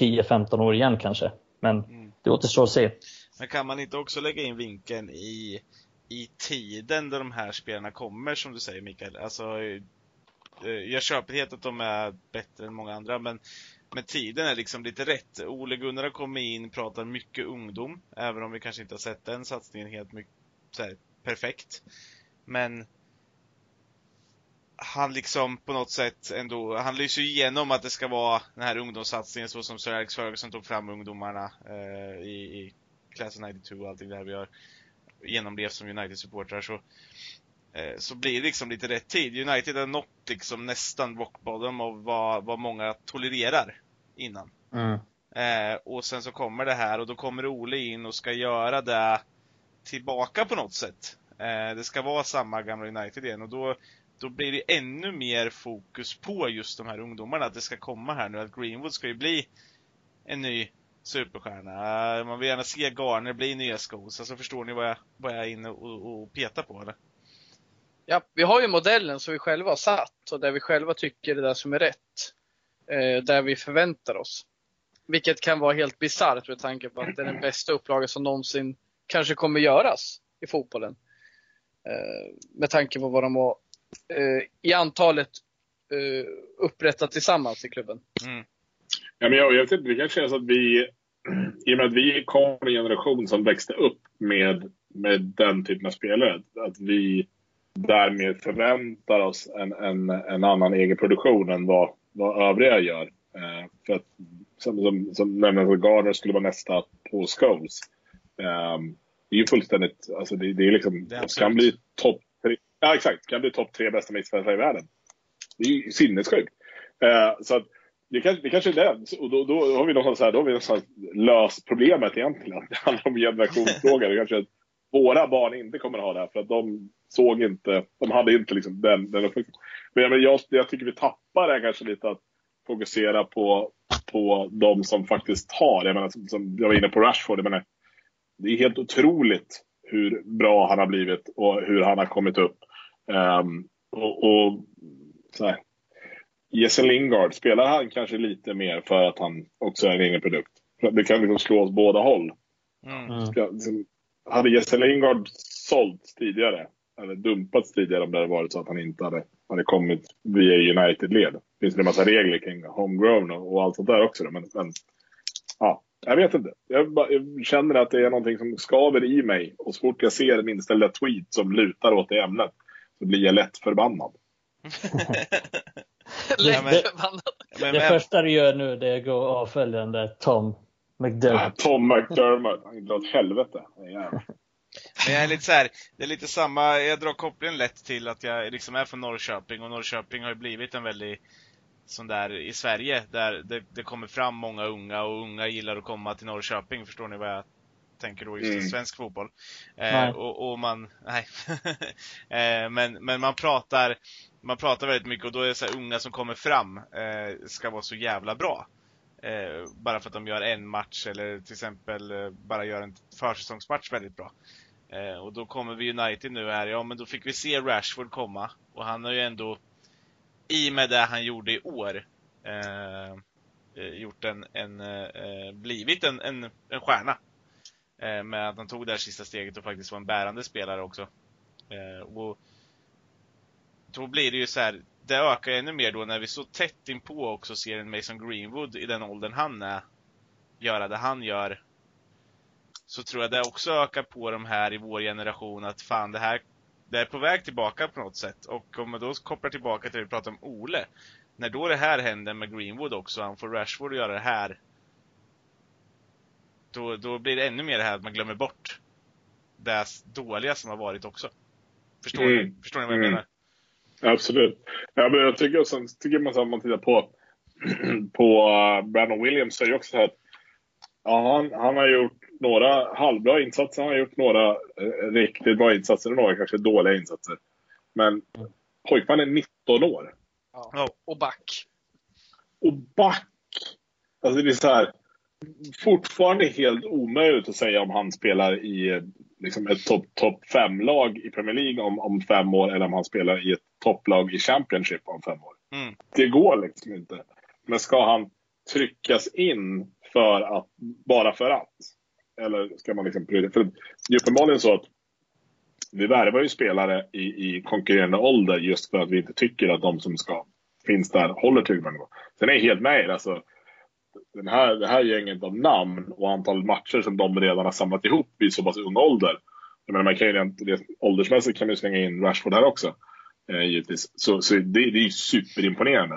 10-15 år igen kanske. Men mm. det återstår att se. Men kan man inte också lägga in vinkeln i, i tiden där de här spelarna kommer, som du säger Mikael? Alltså, eh, jag köper helt att de är bättre än många andra, men men tiden är liksom lite rätt. Ole Gunnar har kommit in, pratar mycket ungdom, även om vi kanske inte har sett den satsningen helt mycket, så här, perfekt. Men han liksom på något sätt ändå, han lyser igenom att det ska vara den här ungdomssatsningen så som Sir Alex Ferguson tog fram ungdomarna eh, i, i Class of 92 och allting där vi har genomlevt som United-supportrar så Eh, så blir det liksom lite rätt tid. United har nått liksom nästan rock bottom av vad, vad många tolererar innan. Mm. Eh, och sen så kommer det här och då kommer Ole in och ska göra det tillbaka på något sätt. Eh, det ska vara samma gamla United igen och då, då blir det ännu mer fokus på just de här ungdomarna. Att det ska komma här nu, att Greenwood ska ju bli en ny superstjärna. Eh, man vill gärna se Garner bli nya Scholes. Alltså förstår ni vad jag, vad jag är inne och, och petar på eller? Ja, vi har ju modellen som vi själva har satt och där vi själva tycker det där som är rätt. Eh, där vi förväntar oss. Vilket kan vara helt bisarrt med tanke på att det är den bästa upplagan som någonsin kanske kommer göras i fotbollen. Eh, med tanke på vad de har eh, i antalet eh, upprättat tillsammans i klubben. Mm. Ja, men jag, vet inte, det kanske är så att vi, i och med att vi kom en generation som växte upp med, med den typen av spelare, att vi därmed förväntar oss en, en, en annan egen produktion än vad, vad övriga gör. Eh, för att, som, som, som nämndes, Garner skulle vara nästa på Scholes. Eh, det är ju fullständigt, alltså det, det är liksom, det är kan bli topp tre, ja exakt, kan bli topp tre bästa mittfältare i världen. Det är ju sinnessjukt. Eh, så att, det kanske, det kanske är den. Och då, då har vi någonstans här, då har vi någonstans löst problemet egentligen. Det handlar om generationsfrågor. Det kanske är våra barn inte kommer att ha det här. För att de såg inte, de hade inte liksom den, den uppväxten. Men jag, jag tycker vi tappar det kanske lite att fokusera på, på de som faktiskt har. Jag menar, som, som jag var inne på Rashford. Jag menar, det är helt otroligt hur bra han har blivit och hur han har kommit upp. Um, och, och så här. Jesse Lingard, spelar han kanske lite mer för att han också är en egen produkt? Det kan liksom slå åt båda håll. Mm. Liksom, hade Jesse Lingard sålts tidigare, eller dumpats tidigare om det hade varit så att han inte hade, hade kommit via United-led. Det finns det en massa regler kring homegrown och, och allt sånt där också. Men, men ja, jag vet inte. Jag, bara, jag, känner att det är någonting som skaver i mig. Och så fort jag ser minsta lilla tweet som lutar åt det ämnet så blir jag lätt förbannad. Lätt förbannad. Det, det första du gör nu det är att gå och avfölja den där Tom McDermott. Ja, Tom McDermott. Han drar åt helvete. Men jag är lite så här, det är lite samma, jag drar kopplingen lätt till att jag liksom är från Norrköping och Norrköping har ju blivit en väldigt sån där i Sverige där det, det, kommer fram många unga och unga gillar att komma till Norrköping. Förstår ni vad jag tänker då just mm. svensk fotboll? Eh, och, och, man, nej. eh, men, men man pratar, man pratar väldigt mycket och då är det så här, unga som kommer fram eh, ska vara så jävla bra. Eh, bara för att de gör en match eller till exempel eh, bara gör en försäsongsmatch väldigt bra. Eh, och då kommer vi United nu här, ja men då fick vi se Rashford komma och han har ju ändå i med det han gjorde i år gjort en, en blivit en, en, en stjärna men med att han tog det här sista steget och faktiskt var en bärande spelare också. Eh, och då blir det ju så här, det ökar ännu mer då när vi så tätt inpå också ser en Mason Greenwood i den åldern han är, göra det han gör. Så tror jag det också ökar på de här i vår generation att fan det här det är på väg tillbaka på något sätt. Och om man då kopplar tillbaka till det vi pratade om Ole. När då det här händer med Greenwood också, han får Rashford att göra det här. Då, då blir det ännu mer det här att man glömmer bort det dåliga som har varit också. Förstår, mm. ni, förstår ni vad jag mm. menar? Absolut. Ja, men jag tycker, sen, tycker man så om man tittar på, på uh, Brandon Williams så är det också så här att ja, han, han har gjort några halvbra insatser, han har gjort några eh, riktigt bra insatser och några kanske dåliga insatser. Men pojkmannen är 19 år. Ja, och back. Och back! Alltså det är så här, fortfarande helt omöjligt att säga om han spelar i liksom ett topp top 5-lag i Premier League om, om fem år eller om han spelar i ett topplag i Championship om fem år. Mm. Det går liksom inte. Men ska han tryckas in för att, bara för att? Eller ska man liksom prioritera? För det är uppenbarligen så att vi värvar ju spelare i, i konkurrerande ålder just för att vi inte tycker att de som ska finns där håller tillräckligt. Sen är jag helt med alltså, den här, det här gänget av namn och antal matcher som de redan har samlat ihop i så pass ung ålder. Jag menar, man kan ju det, åldersmässigt kan man ju slänga in Rashford här också. Eh, givetvis. Så, så det, det är superimponerande.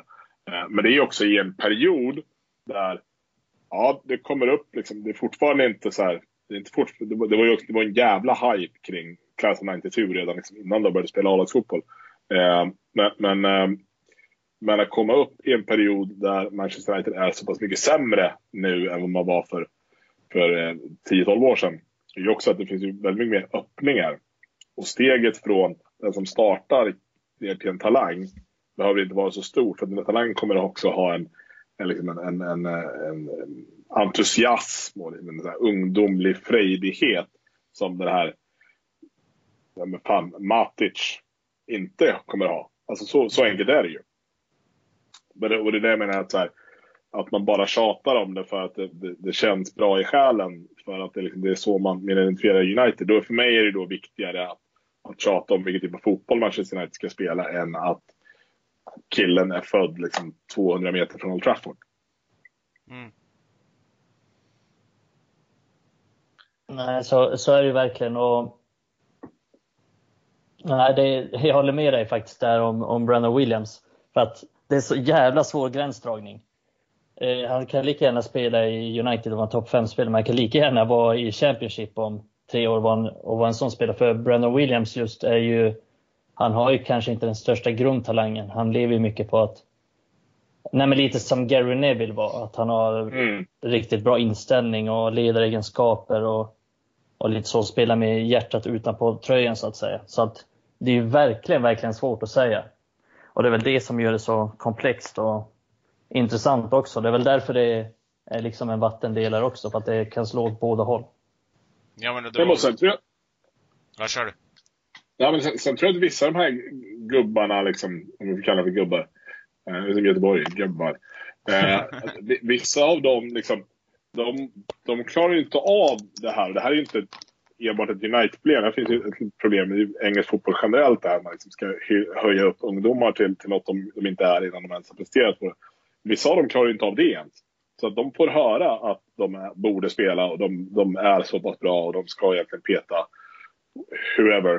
Eh, men det är också i en period där ja, det kommer upp liksom. Det är fortfarande inte så här. Det, är inte fort, det, var, det var ju också, det var en jävla hype kring Class of 92 redan liksom, innan de började spela A-lagsfotboll. Eh, men, men, eh, men att komma upp i en period där Manchester United är så pass mycket sämre nu än vad man var för, för eh, 10-12 år sedan. Det är ju också att det finns ju väldigt mycket mer öppningar. Och steget från den som startar ner till en talang behöver inte vara så stort. För den här talangen kommer också ha en en, liksom en, en, en, en entusiasm och en ungdomlig frejdighet som den här ja, men fan, Matic inte kommer ha. Alltså så, så enkelt är det ju. Men det, och det är det jag menar att, så här, att man bara tjatar om det för att det, det, det känns bra i själen. För att det, liksom, det är så man identifierar United. Då, för mig är det då viktigare att, att tjata om vilken typ av fotboll Manchester United ska spela än att killen är född liksom 200 meter från Old Trafford. Mm. Nej, så, så är det ju verkligen. Och, nej, det, jag håller med dig faktiskt där om, om Brandon Williams. För att det är så jävla svår gränsdragning. Eh, han kan lika gärna spela i United och vara en topp 5-spelare, men han kan lika gärna vara i Championship om tre år och vara en sån spelare. För Brandon Williams just är ju han har ju kanske inte den största grundtalangen. Han lever ju mycket på att Nej, men lite som Gary Neville var, att han har mm. riktigt bra inställning och ledaregenskaper. Och och lite så spela med hjärtat utanpå tröjan så att säga. Så att det är verkligen, verkligen svårt att säga. Och det är väl det som gör det så komplext och intressant också. Det är väl därför det är liksom en vattendelare också, för att det kan slå åt båda håll. Ja, men det Men var... sen tror jag, Ja, kör du. ja, men sen, sen tror jag att vissa av de här gubbarna, liksom, om vi får kalla det för gubbar, eh, Göteborg, gubbar. Eh, vissa av dem, liksom, de, de klarar inte av det här. Det här är inte enbart ett United-problem. Det finns ju ett problem i engelsk fotboll generellt där man liksom ska höja upp ungdomar till, till något de, de inte är innan de ens har presterat på det. Vissa av dem klarar ju inte av det ens. Så att de får höra att de är, borde spela och de, de är så pass bra och de ska egentligen peta whoever.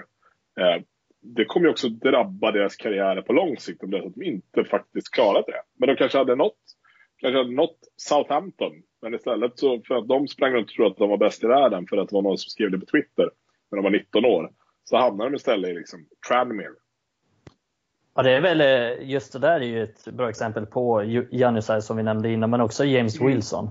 Eh, det kommer ju också drabba deras karriärer på lång sikt om det är så att de inte faktiskt klarat det. Men de kanske hade nått, kanske hade nått Southampton. Men istället så för att de sprang runt och trodde att de var bäst i världen för att det var någon som skrev det på Twitter när de var 19 år. Så hamnade de istället i liksom Tranmere. Ja, det är väl, eh, just det där är ju ett bra exempel på Janusaj som vi nämnde innan, men också James Mm. Wilson.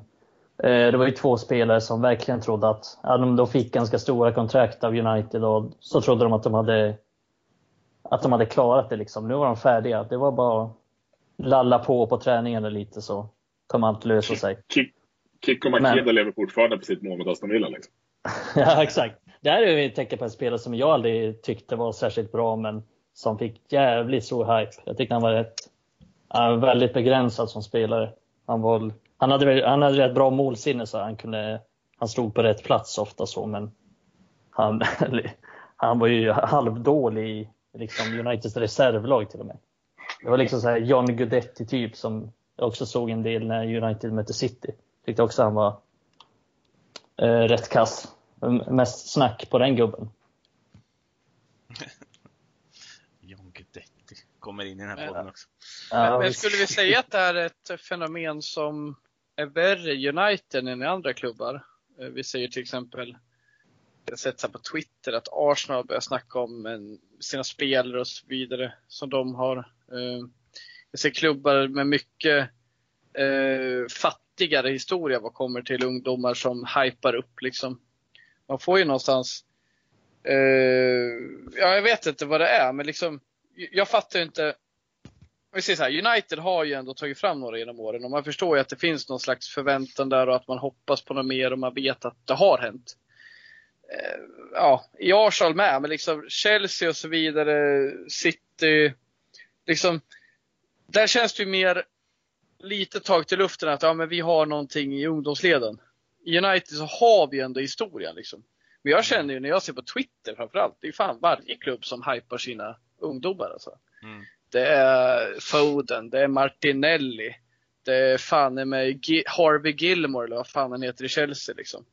Eh, Det var ju två spelare som verkligen trodde att, ja, de de fick ganska stora kontrakt av United och så trodde de att de hade, att de hade klarat det liksom. Nu var de färdiga. Det var bara att lalla på på träningarna lite så kommer allt lösa sig. Kick, Kikko Makeda lever fortfarande på sitt mål mot Aston Villa. Liksom. Ja, exakt. Det här är ett tecken på en spelare som jag aldrig tyckte var särskilt bra, men som fick jävligt stor hype. Jag tyckte han var rätt, väldigt begränsad som spelare. Han, var, han, hade, han hade rätt bra målsinne, så han, kunde, han stod på rätt plats ofta så, men han, han var ju halvdålig i liksom Uniteds reservlag till och med. Det var liksom så här John Guidetti typ som jag också såg en del när United mötte City. Tyckte också han var eh, rätt kass. Mest snack på den gubben. John Guidetti kommer in i den här podden också. Ja, Men skulle vi säga att det här är ett fenomen som är värre i United än i andra klubbar? Eh, Vi säger till exempel, jag har sett så på Twitter att Arsenal börjar snacka om en, sina spelare och så vidare som de har. Eh, Jag ser klubbar med mycket eh, fattigare historia vad kommer till ungdomar som hypar upp liksom. Man får ju någonstans, eh, ja jag vet inte vad det är men liksom, jag fattar ju inte vi säger så här, United har ju ändå tagit fram några genom åren och man förstår ju att det finns någon slags förväntan där och att man hoppas på något mer och man vet att det har hänt. Eh, ja, i Arsenal med, men liksom Chelsea och så vidare, City, liksom, där känns det ju mer lite tag till luften att ja, men vi har någonting i ungdomsleden. I United så har vi ändå historien liksom. Men jag känner ju när jag ser på Twitter framförallt, det är fan varje klubb som hypar sina ungdomar alltså. Mm. Det är Foden, det är Martinelli. Det är fan med Harvey Gilmore eller vad fan han heter i Chelsea liksom.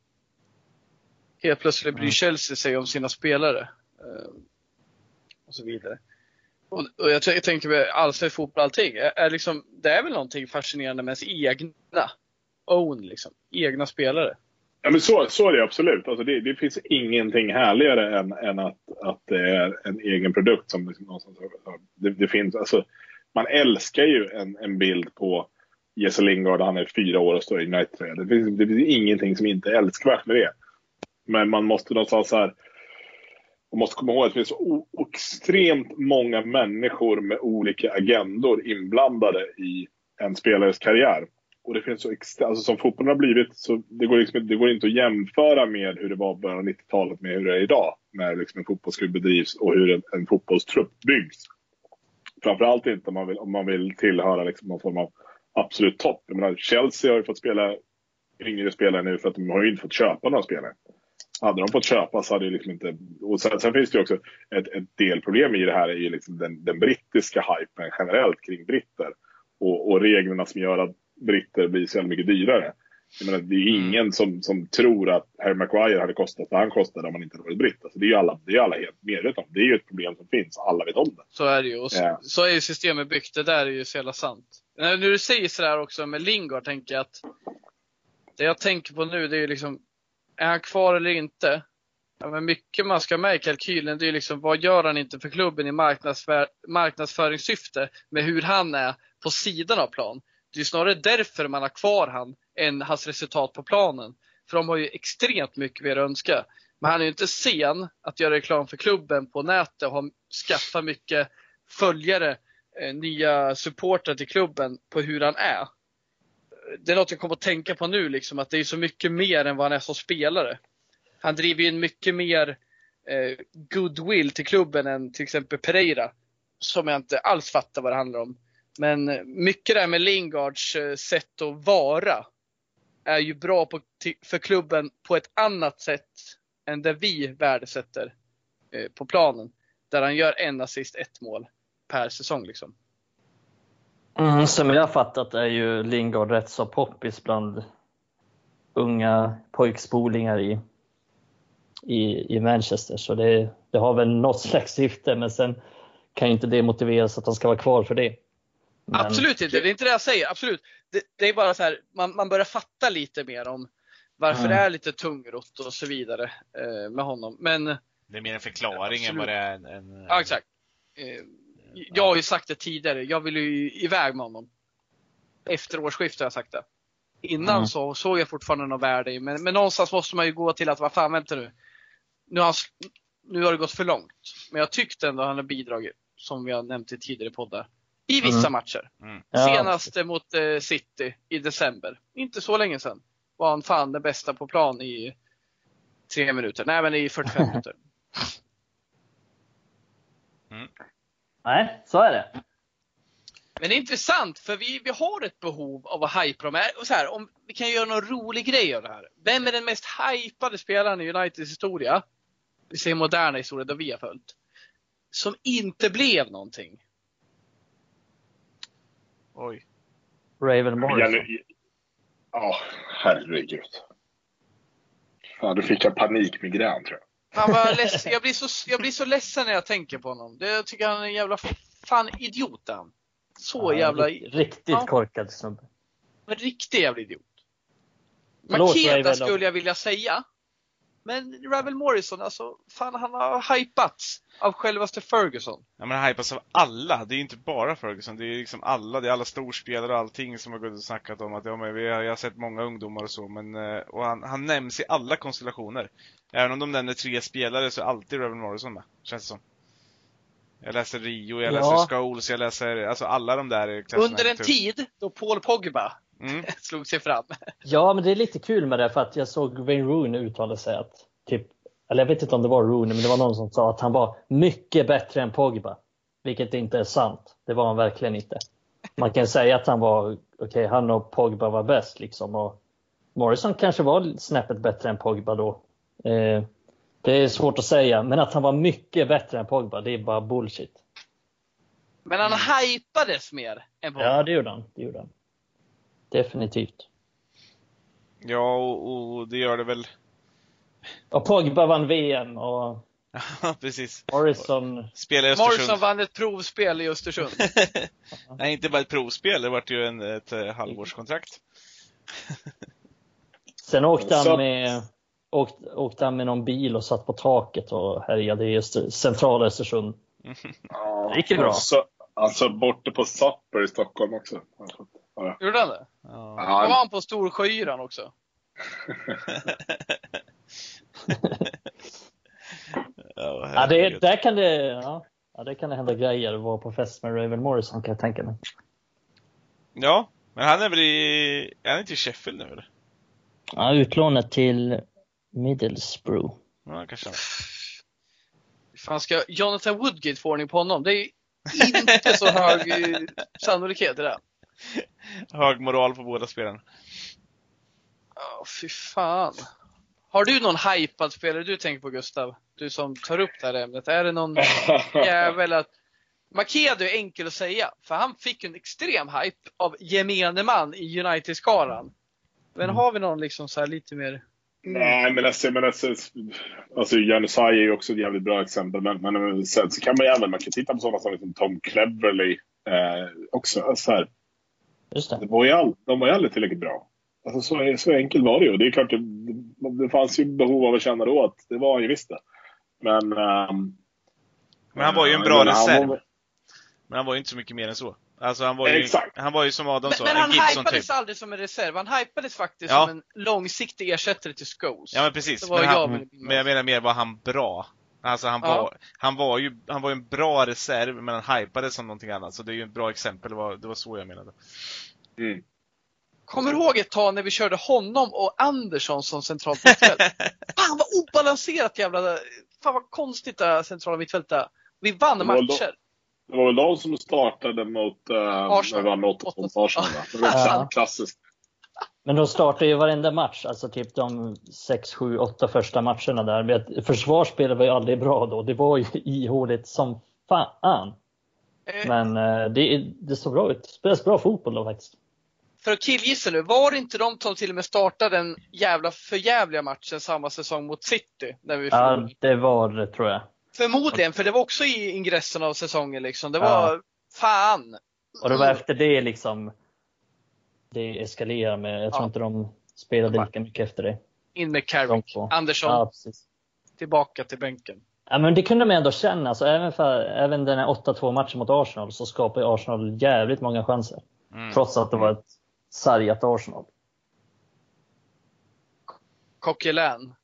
Helt plötsligt bryr Mm. Chelsea sig om sina spelare. eh, Och så vidare. Och, och jag, jag tänker med allsvensk fotboll allting. Är, är liksom, det är väl någonting fascinerande med ens egna own liksom. Egna spelare. Ja, men så, så är det absolut. Alltså det, det finns ingenting härligare än, än att, att det är en egen produkt. som liksom någonstans, det, det finns, alltså, Man älskar ju en, en bild på Jesse Lingard, han är fyra år och står i United. Det finns, det finns ingenting som inte är älskvärt med det. Men man måste någonstans så här, man måste komma ihåg att det finns extremt många människor med olika agendor inblandade i en spelares karriär. Och det finns så alltså som fotbollen har blivit, så det går, liksom, det går inte att jämföra med hur det var i början av 90-talet med hur det är idag. När liksom en fotbollsklubb bedrivs och hur en, en fotbollstrupp byggs. Framförallt inte om man vill, om man vill tillhöra liksom någon form av absolut topp. Jag menar, Chelsea har ju fått spela yngre spelare nu för att de har ju inte fått köpa några spelare. Hade de fått köpa så hade det liksom inte... Och sen, sen finns det ju också ett, ett delproblem i det här är ju liksom den, den brittiska hypen generellt kring britter. Och, och reglerna som gör att britter blir så jävla mycket dyrare. Jag menar, det är Mm. ingen som, som tror att Harry Maguire hade kostat vad han kostade om han inte hade varit britt. Alltså, det är ju alla, det är alla helt medvetna om. Det är ju ett problem som finns. Alla vet om det. Så är det ju. Och så, så är ju systemet byggt. Det där är ju så jävla sant. När du säger sådär också med Lingard tänker jag att det jag tänker på nu det är ju liksom, är han kvar eller inte? Ja, men mycket man ska ha med i kalkylen det är liksom, vad gör han inte för klubben i marknadsför, marknadsföringssyfte med hur han är på sidan av plan. Det är snarare därför man har kvar han än hans resultat på planen. För de har ju extremt mycket mer att önska. Men han är ju inte sen att göra reklam för klubben på nätet och skaffa mycket följare, eh, nya supportrar till klubben på hur han är. Det är något jag kommer att tänka på nu, liksom, att det är så mycket mer än vad han är som spelare. Han driver ju en mycket mer eh, goodwill till klubben än till exempel Pereira. Som jag inte alls fattar vad det handlar om. Men eh, mycket det här med Lingards eh, sätt att vara är ju bra på, för klubben på ett annat sätt än det vi värdesätter eh, på planen. Där han gör en assist, ett mål per säsong. Liksom. Mm, som jag har fattat är ju Lingard rätt så poppis bland unga pojkspolingar i, i, i Manchester. Så det, det har väl något slags syfte, men sen kan ju inte det motiveras att han ska vara kvar för det. Men, Absolut inte, det är inte det jag säger. Absolut. Det, det är bara så här, man, man börjar fatta lite mer om varför Mm. det är lite tungrott och så vidare eh, med honom. Men Det är mer en förklaring än Absolut. vad det är en... en Ja, exakt. Eh, Jag har ju sagt det tidigare, jag vill ju iväg med honom. Efter årsskiftet har jag sagt det. Innan Mm. så såg jag fortfarande något värde i, men, men någonstans måste man ju gå till att, vad fan vänta nu. Nu har, han nu har det gått för långt. Men jag tyckte ändå han har bidragit, som vi har nämnt i tidigare poddar. I vissa Mm. matcher. Mm. Ja, Senast eh, mot eh, City i december. Inte så länge sedan. Var han fan den bästa på plan i tre minuter. Nej men i 45 minuter. Nej, så är det. Men det är intressant för vi, vi har ett behov av att hypa dem. Och så här, om vi kan göra någon rolig grej av det här. Vem är den mest hypade spelaren i Uniteds historia? Vi säger moderna historia där vi har följt. Som inte blev någonting. Oj. Raven Morrison. Jenny- Ja, herregud. Ja, du fick en panikmigrän tror jag. Han var ledsen. Jag, blir så, jag blir så ledsen när jag tänker på honom. Det, jag tycker han är en jävla fan idiot är han. Så Ja, jävla, ri- Riktigt Ja. korkad snubbe. en riktig jävla idiot. Makeda Ravel. skulle jag vilja säga. Men Ravel Morrison, alltså, fan han har hypats av självaste Ferguson. Ja, men han hypas av alla. Det är ju inte bara Ferguson. Det är liksom alla. Det är alla storspelare och allting som har gått och snackat om att ja, men vi har, jag har sett många ungdomar och så. Men, eh, och han, han nämns i alla konstellationer. Även om de nämner tre spelare så är alltid Reven Morrison med. Känns det som. Jag läser Rio, jag Ja. läser Scholes, jag läser alltså alla de där klasserna. Under en tid då Paul Pogba Mm. slog sig fram. Ja, men det är lite kul med det för att jag såg Wayne Rooney uttala sig att typ, eller jag vet inte om det var Rooney, men det var någon som sa att han var mycket bättre än Pogba. Vilket inte är sant. Det var han verkligen inte. Man kan säga att han var, okej, han och Pogba var bäst liksom. Och Morrison kanske var snäppet bättre än Pogba då. Eh, det är svårt att säga, men att han var mycket bättre än Pogba, det är bara bullshit. Men han hypades mer än Pogba. Ja, det gjorde han. Det gjorde han. Definitivt. Ja, och, och det gör det väl. Och Pogba vann VM och Ja, precis. Morrison Spelar i Morrison vann ett provspel i Östersund. Nej, inte bara ett provspel. Det vart ju en, ett eh, halvårskontrakt. Sen åkte han, med, åkte, åkte han med någon bil och satt på taket och härjade i Öster, centrala Östersund. Det gick ju bra. Alltså, alltså borta på Supper i Stockholm också. Ja, Gjorde han det? Ja. Då var ja. han på Storsjöyran också. Ja, Ja, det, där kan det, ja, ja, det kan det hända grejer att vara på fest med Raven Morrison kan jag tänka mig. ja, men han är väl i... Är han inte i Sheffield nu eller? Ja, utlånet till Middlesbrough. Ja, kanske han. Fan ska Jonathan Woodgate få ordning på honom? Det är inte så hög eh, sannolikhet i det. Hög moral på båda spelarna. Ja, fy fan. Har du någon hypad spelare du tänker på Gustav? Du som tar upp det här ämnet. Är det någon jävel att... Makedo är enkel att säga, för han fick en extrem hype av gemene man i United-skaran. Men Mm. har vi någon liksom så här lite mer... Nej, men alltså, men alltså, alltså Janusaj är ju också ett jävligt bra exempel. Men, men sen så kan man ju även, man kan titta på sådana som liksom Tom Cleverley eh, också. Alltså här, Just det det. var ju all, de var ju aldrig tillräckligt bra. Alltså så, så enkelt var det ju. Det är klart, det, det fanns ju behov av att känna då att det var han ju visst det. Men... ehm, Men han var ju en bra men han reserv. var- Men han var ju inte så mycket mer än så. Alltså han var ju, Exakt. han var ju som Adam Men, sa, men en han typ. hypades aldrig som en reserv. Han hypades faktiskt Ja. som en långsiktig ersättare till Scholes. Ja men precis. Det var Men, jag han, men jag menar mer, var han bra? Alltså han Ja. var, han var ju, han var ju en bra reserv, men han hypades som någonting annat. Så det är ju ett bra exempel, det var, det var så jag menade. Mm. Kommer du ihåg ett tag när vi körde honom och Andersson som centralt mittfält? Fan vad obalanserat jävla... Fan vad konstigt det här centrala mittfältet är. Vi vann Det var då- matcher. Det var väl de som startade mot uh, Arsenal. När vi vann 8 mot Arsenal. va? Det var Ja. klassiskt. Men de startar ju varenda match, alltså typ de 6, 7, 8 första matcherna där. Men Försvarsspelet var ju aldrig bra då. Det var ju ihåligt som fan. Eh, Men eh, det, det såg bra ut. Det spelas bra fotboll då faktiskt. För att killgissa nu, var det inte de som till och med startade den jävla förjävliga matchen samma säsong mot City? När vi? Ja, det var det tror jag. Förmodligen, för det var också i ingressen av säsongen liksom. Det Ja. var fan. Och det var efter det liksom det eskalerade med, jag tror Ja. inte de spelade lika mycket efter det. In med Carrick. Andersson Ja, tillbaka till bänken. Ja, men det kunde man ändå känna. Så även, för, även den här 8-2 matchen mot Arsenal så skapade Arsenal jävligt många chanser. Mm. Trots att det var ett sargat Arsenal. Coquelin.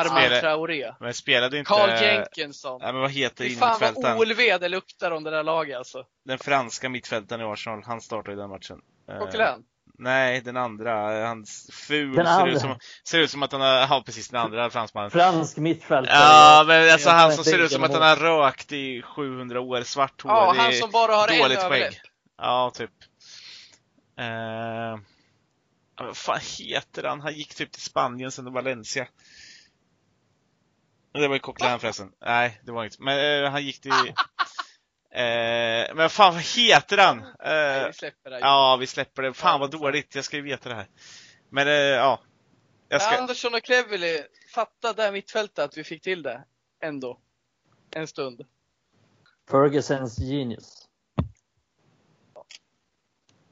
Spelare- Traoré. Men spelade inte... Carl Jenkinson. Nej, men vad heter Fy fan vad? OLV det luktar om det där laget alltså. Den franska mittfältaren i Arsenal, han startade i den matchen. Eh, Coquelin. Nej, den andra. Han ful, Den ser, andra. ut som, ser ut som att han har, ja precis, den andra fransmannen. Fransk mittfältare. Ja, men alltså Jag han som en ser ut som att han har rökt i 700 år, svart hår, Ja, han som bara har en dåligt överläpp. skägg. Ja, typ. Eh, ja, vad fan heter han? Han gick typ till Spanien sen till Valencia. Det var ju Coquelin förresten. Nej, det var inte. Men eh, han gick till... Eh, men fan, vad heter han? Nej, Eh, vi släpper det. här. ja, vi släpper det. Fan vad dåligt. Jag ska ju veta det här. Men eh, ja. Jag ska... Andersson och Cleverley, fatta där mittfältet att vi fick till det. Ändå. En stund. Fergusons genius.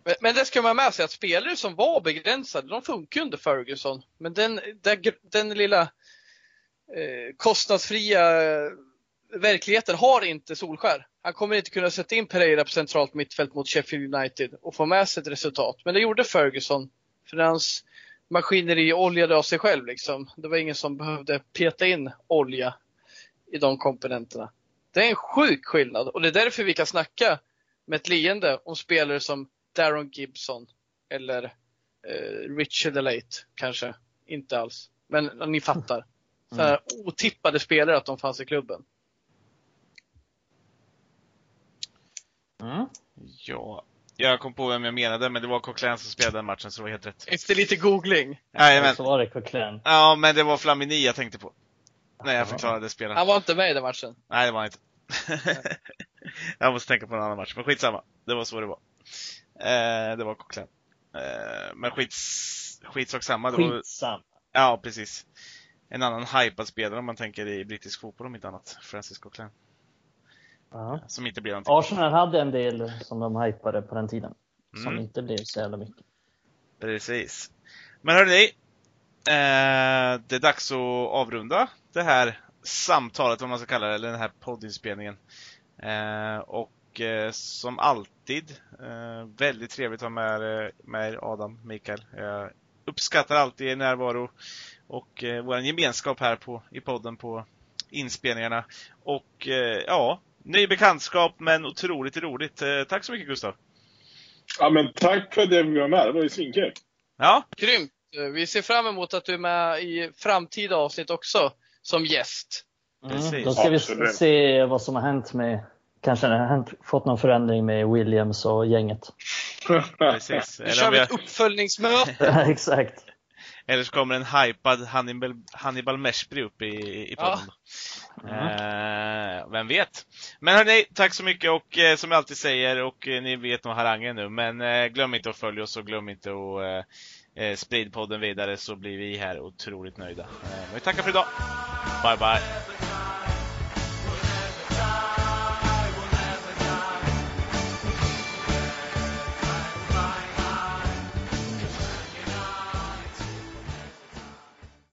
Men, men det ska man ha med sig att spelare som var begränsade, de funkar under Ferguson. Men den, den, den lilla eh, Eh, kostnadsfria eh, verkligheten har inte Solskär. Han kommer inte kunna sätta in Pereira på centralt mittfält mot Sheffield United och få med sig ett resultat. Men det gjorde Ferguson. För hans maskineri oljade av sig själv liksom. Det var ingen som behövde peta in olja i de komponenterna. Det är en sjuk skillnad och det är därför vi kan snacka med ett leende om spelare som Darren Gibson eller eh, Richard Elate kanske. Inte alls. Men ni fattar. Så här otippade spelare att de fanns i klubben. Mm. Ja. Jag kom på vem jag menade, men det var Coquelin som spelade den matchen, så det var helt rätt. Efter lite googling. Jajamän. Så var det Coquelin. Ja, men det var Flamini jag tänkte på. När jag Ja. förklarade spelaren. Han var inte med i den matchen. Nej, det var han inte. jag måste tänka på en annan match, men skitsamma. Det var så det var. Eh, det var Coquelin. Eh, men skits, skitsak samma. Det var, Skitsam. ja, precis. En annan hypad spelare om man tänker i brittisk fotboll om inte annat. Francis Coquelin. Ja. Som inte blev någonting. Arsenal hade en del som de hypade på den tiden. Som Mm. inte blev så jävla mycket. Precis. Men hörni, eh, det är dags att avrunda det här samtalet, vad man ska kalla det, eller den här poddinspelningen. Eh, och eh, som alltid, eh, väldigt trevligt att ha med, er- med er Adam, Mikael. Jag uppskattar alltid er närvaro och eh, vår gemenskap här på, i podden på inspelningarna. Och eh, ja, ny bekantskap men otroligt roligt. Eh, tack så mycket Gustav! Ja, men tack för att jag fick vara med. Det var ju svinkul. Ja, Grymt! Vi ser fram emot att du är med i framtida avsnitt också som gäst. Precis. Mm. Då ska vi se vad som har hänt med Kanske det har hänt, fått någon förändring med Williams och gänget. precis. Nu kör vi, ett uppföljningsmöte. Exakt. Eller så kommer en hypad Hannibal, Hannibal Meshbri upp i, i Ja. podden. Eh, vem vet? Men hörni, tack så mycket och eh, som jag alltid säger, och eh, ni vet nog harangen nu, men glöm inte att följa oss och glöm inte att eh, sprid podden vidare så blir vi här otroligt nöjda. Vi tackar för idag. Bye bye!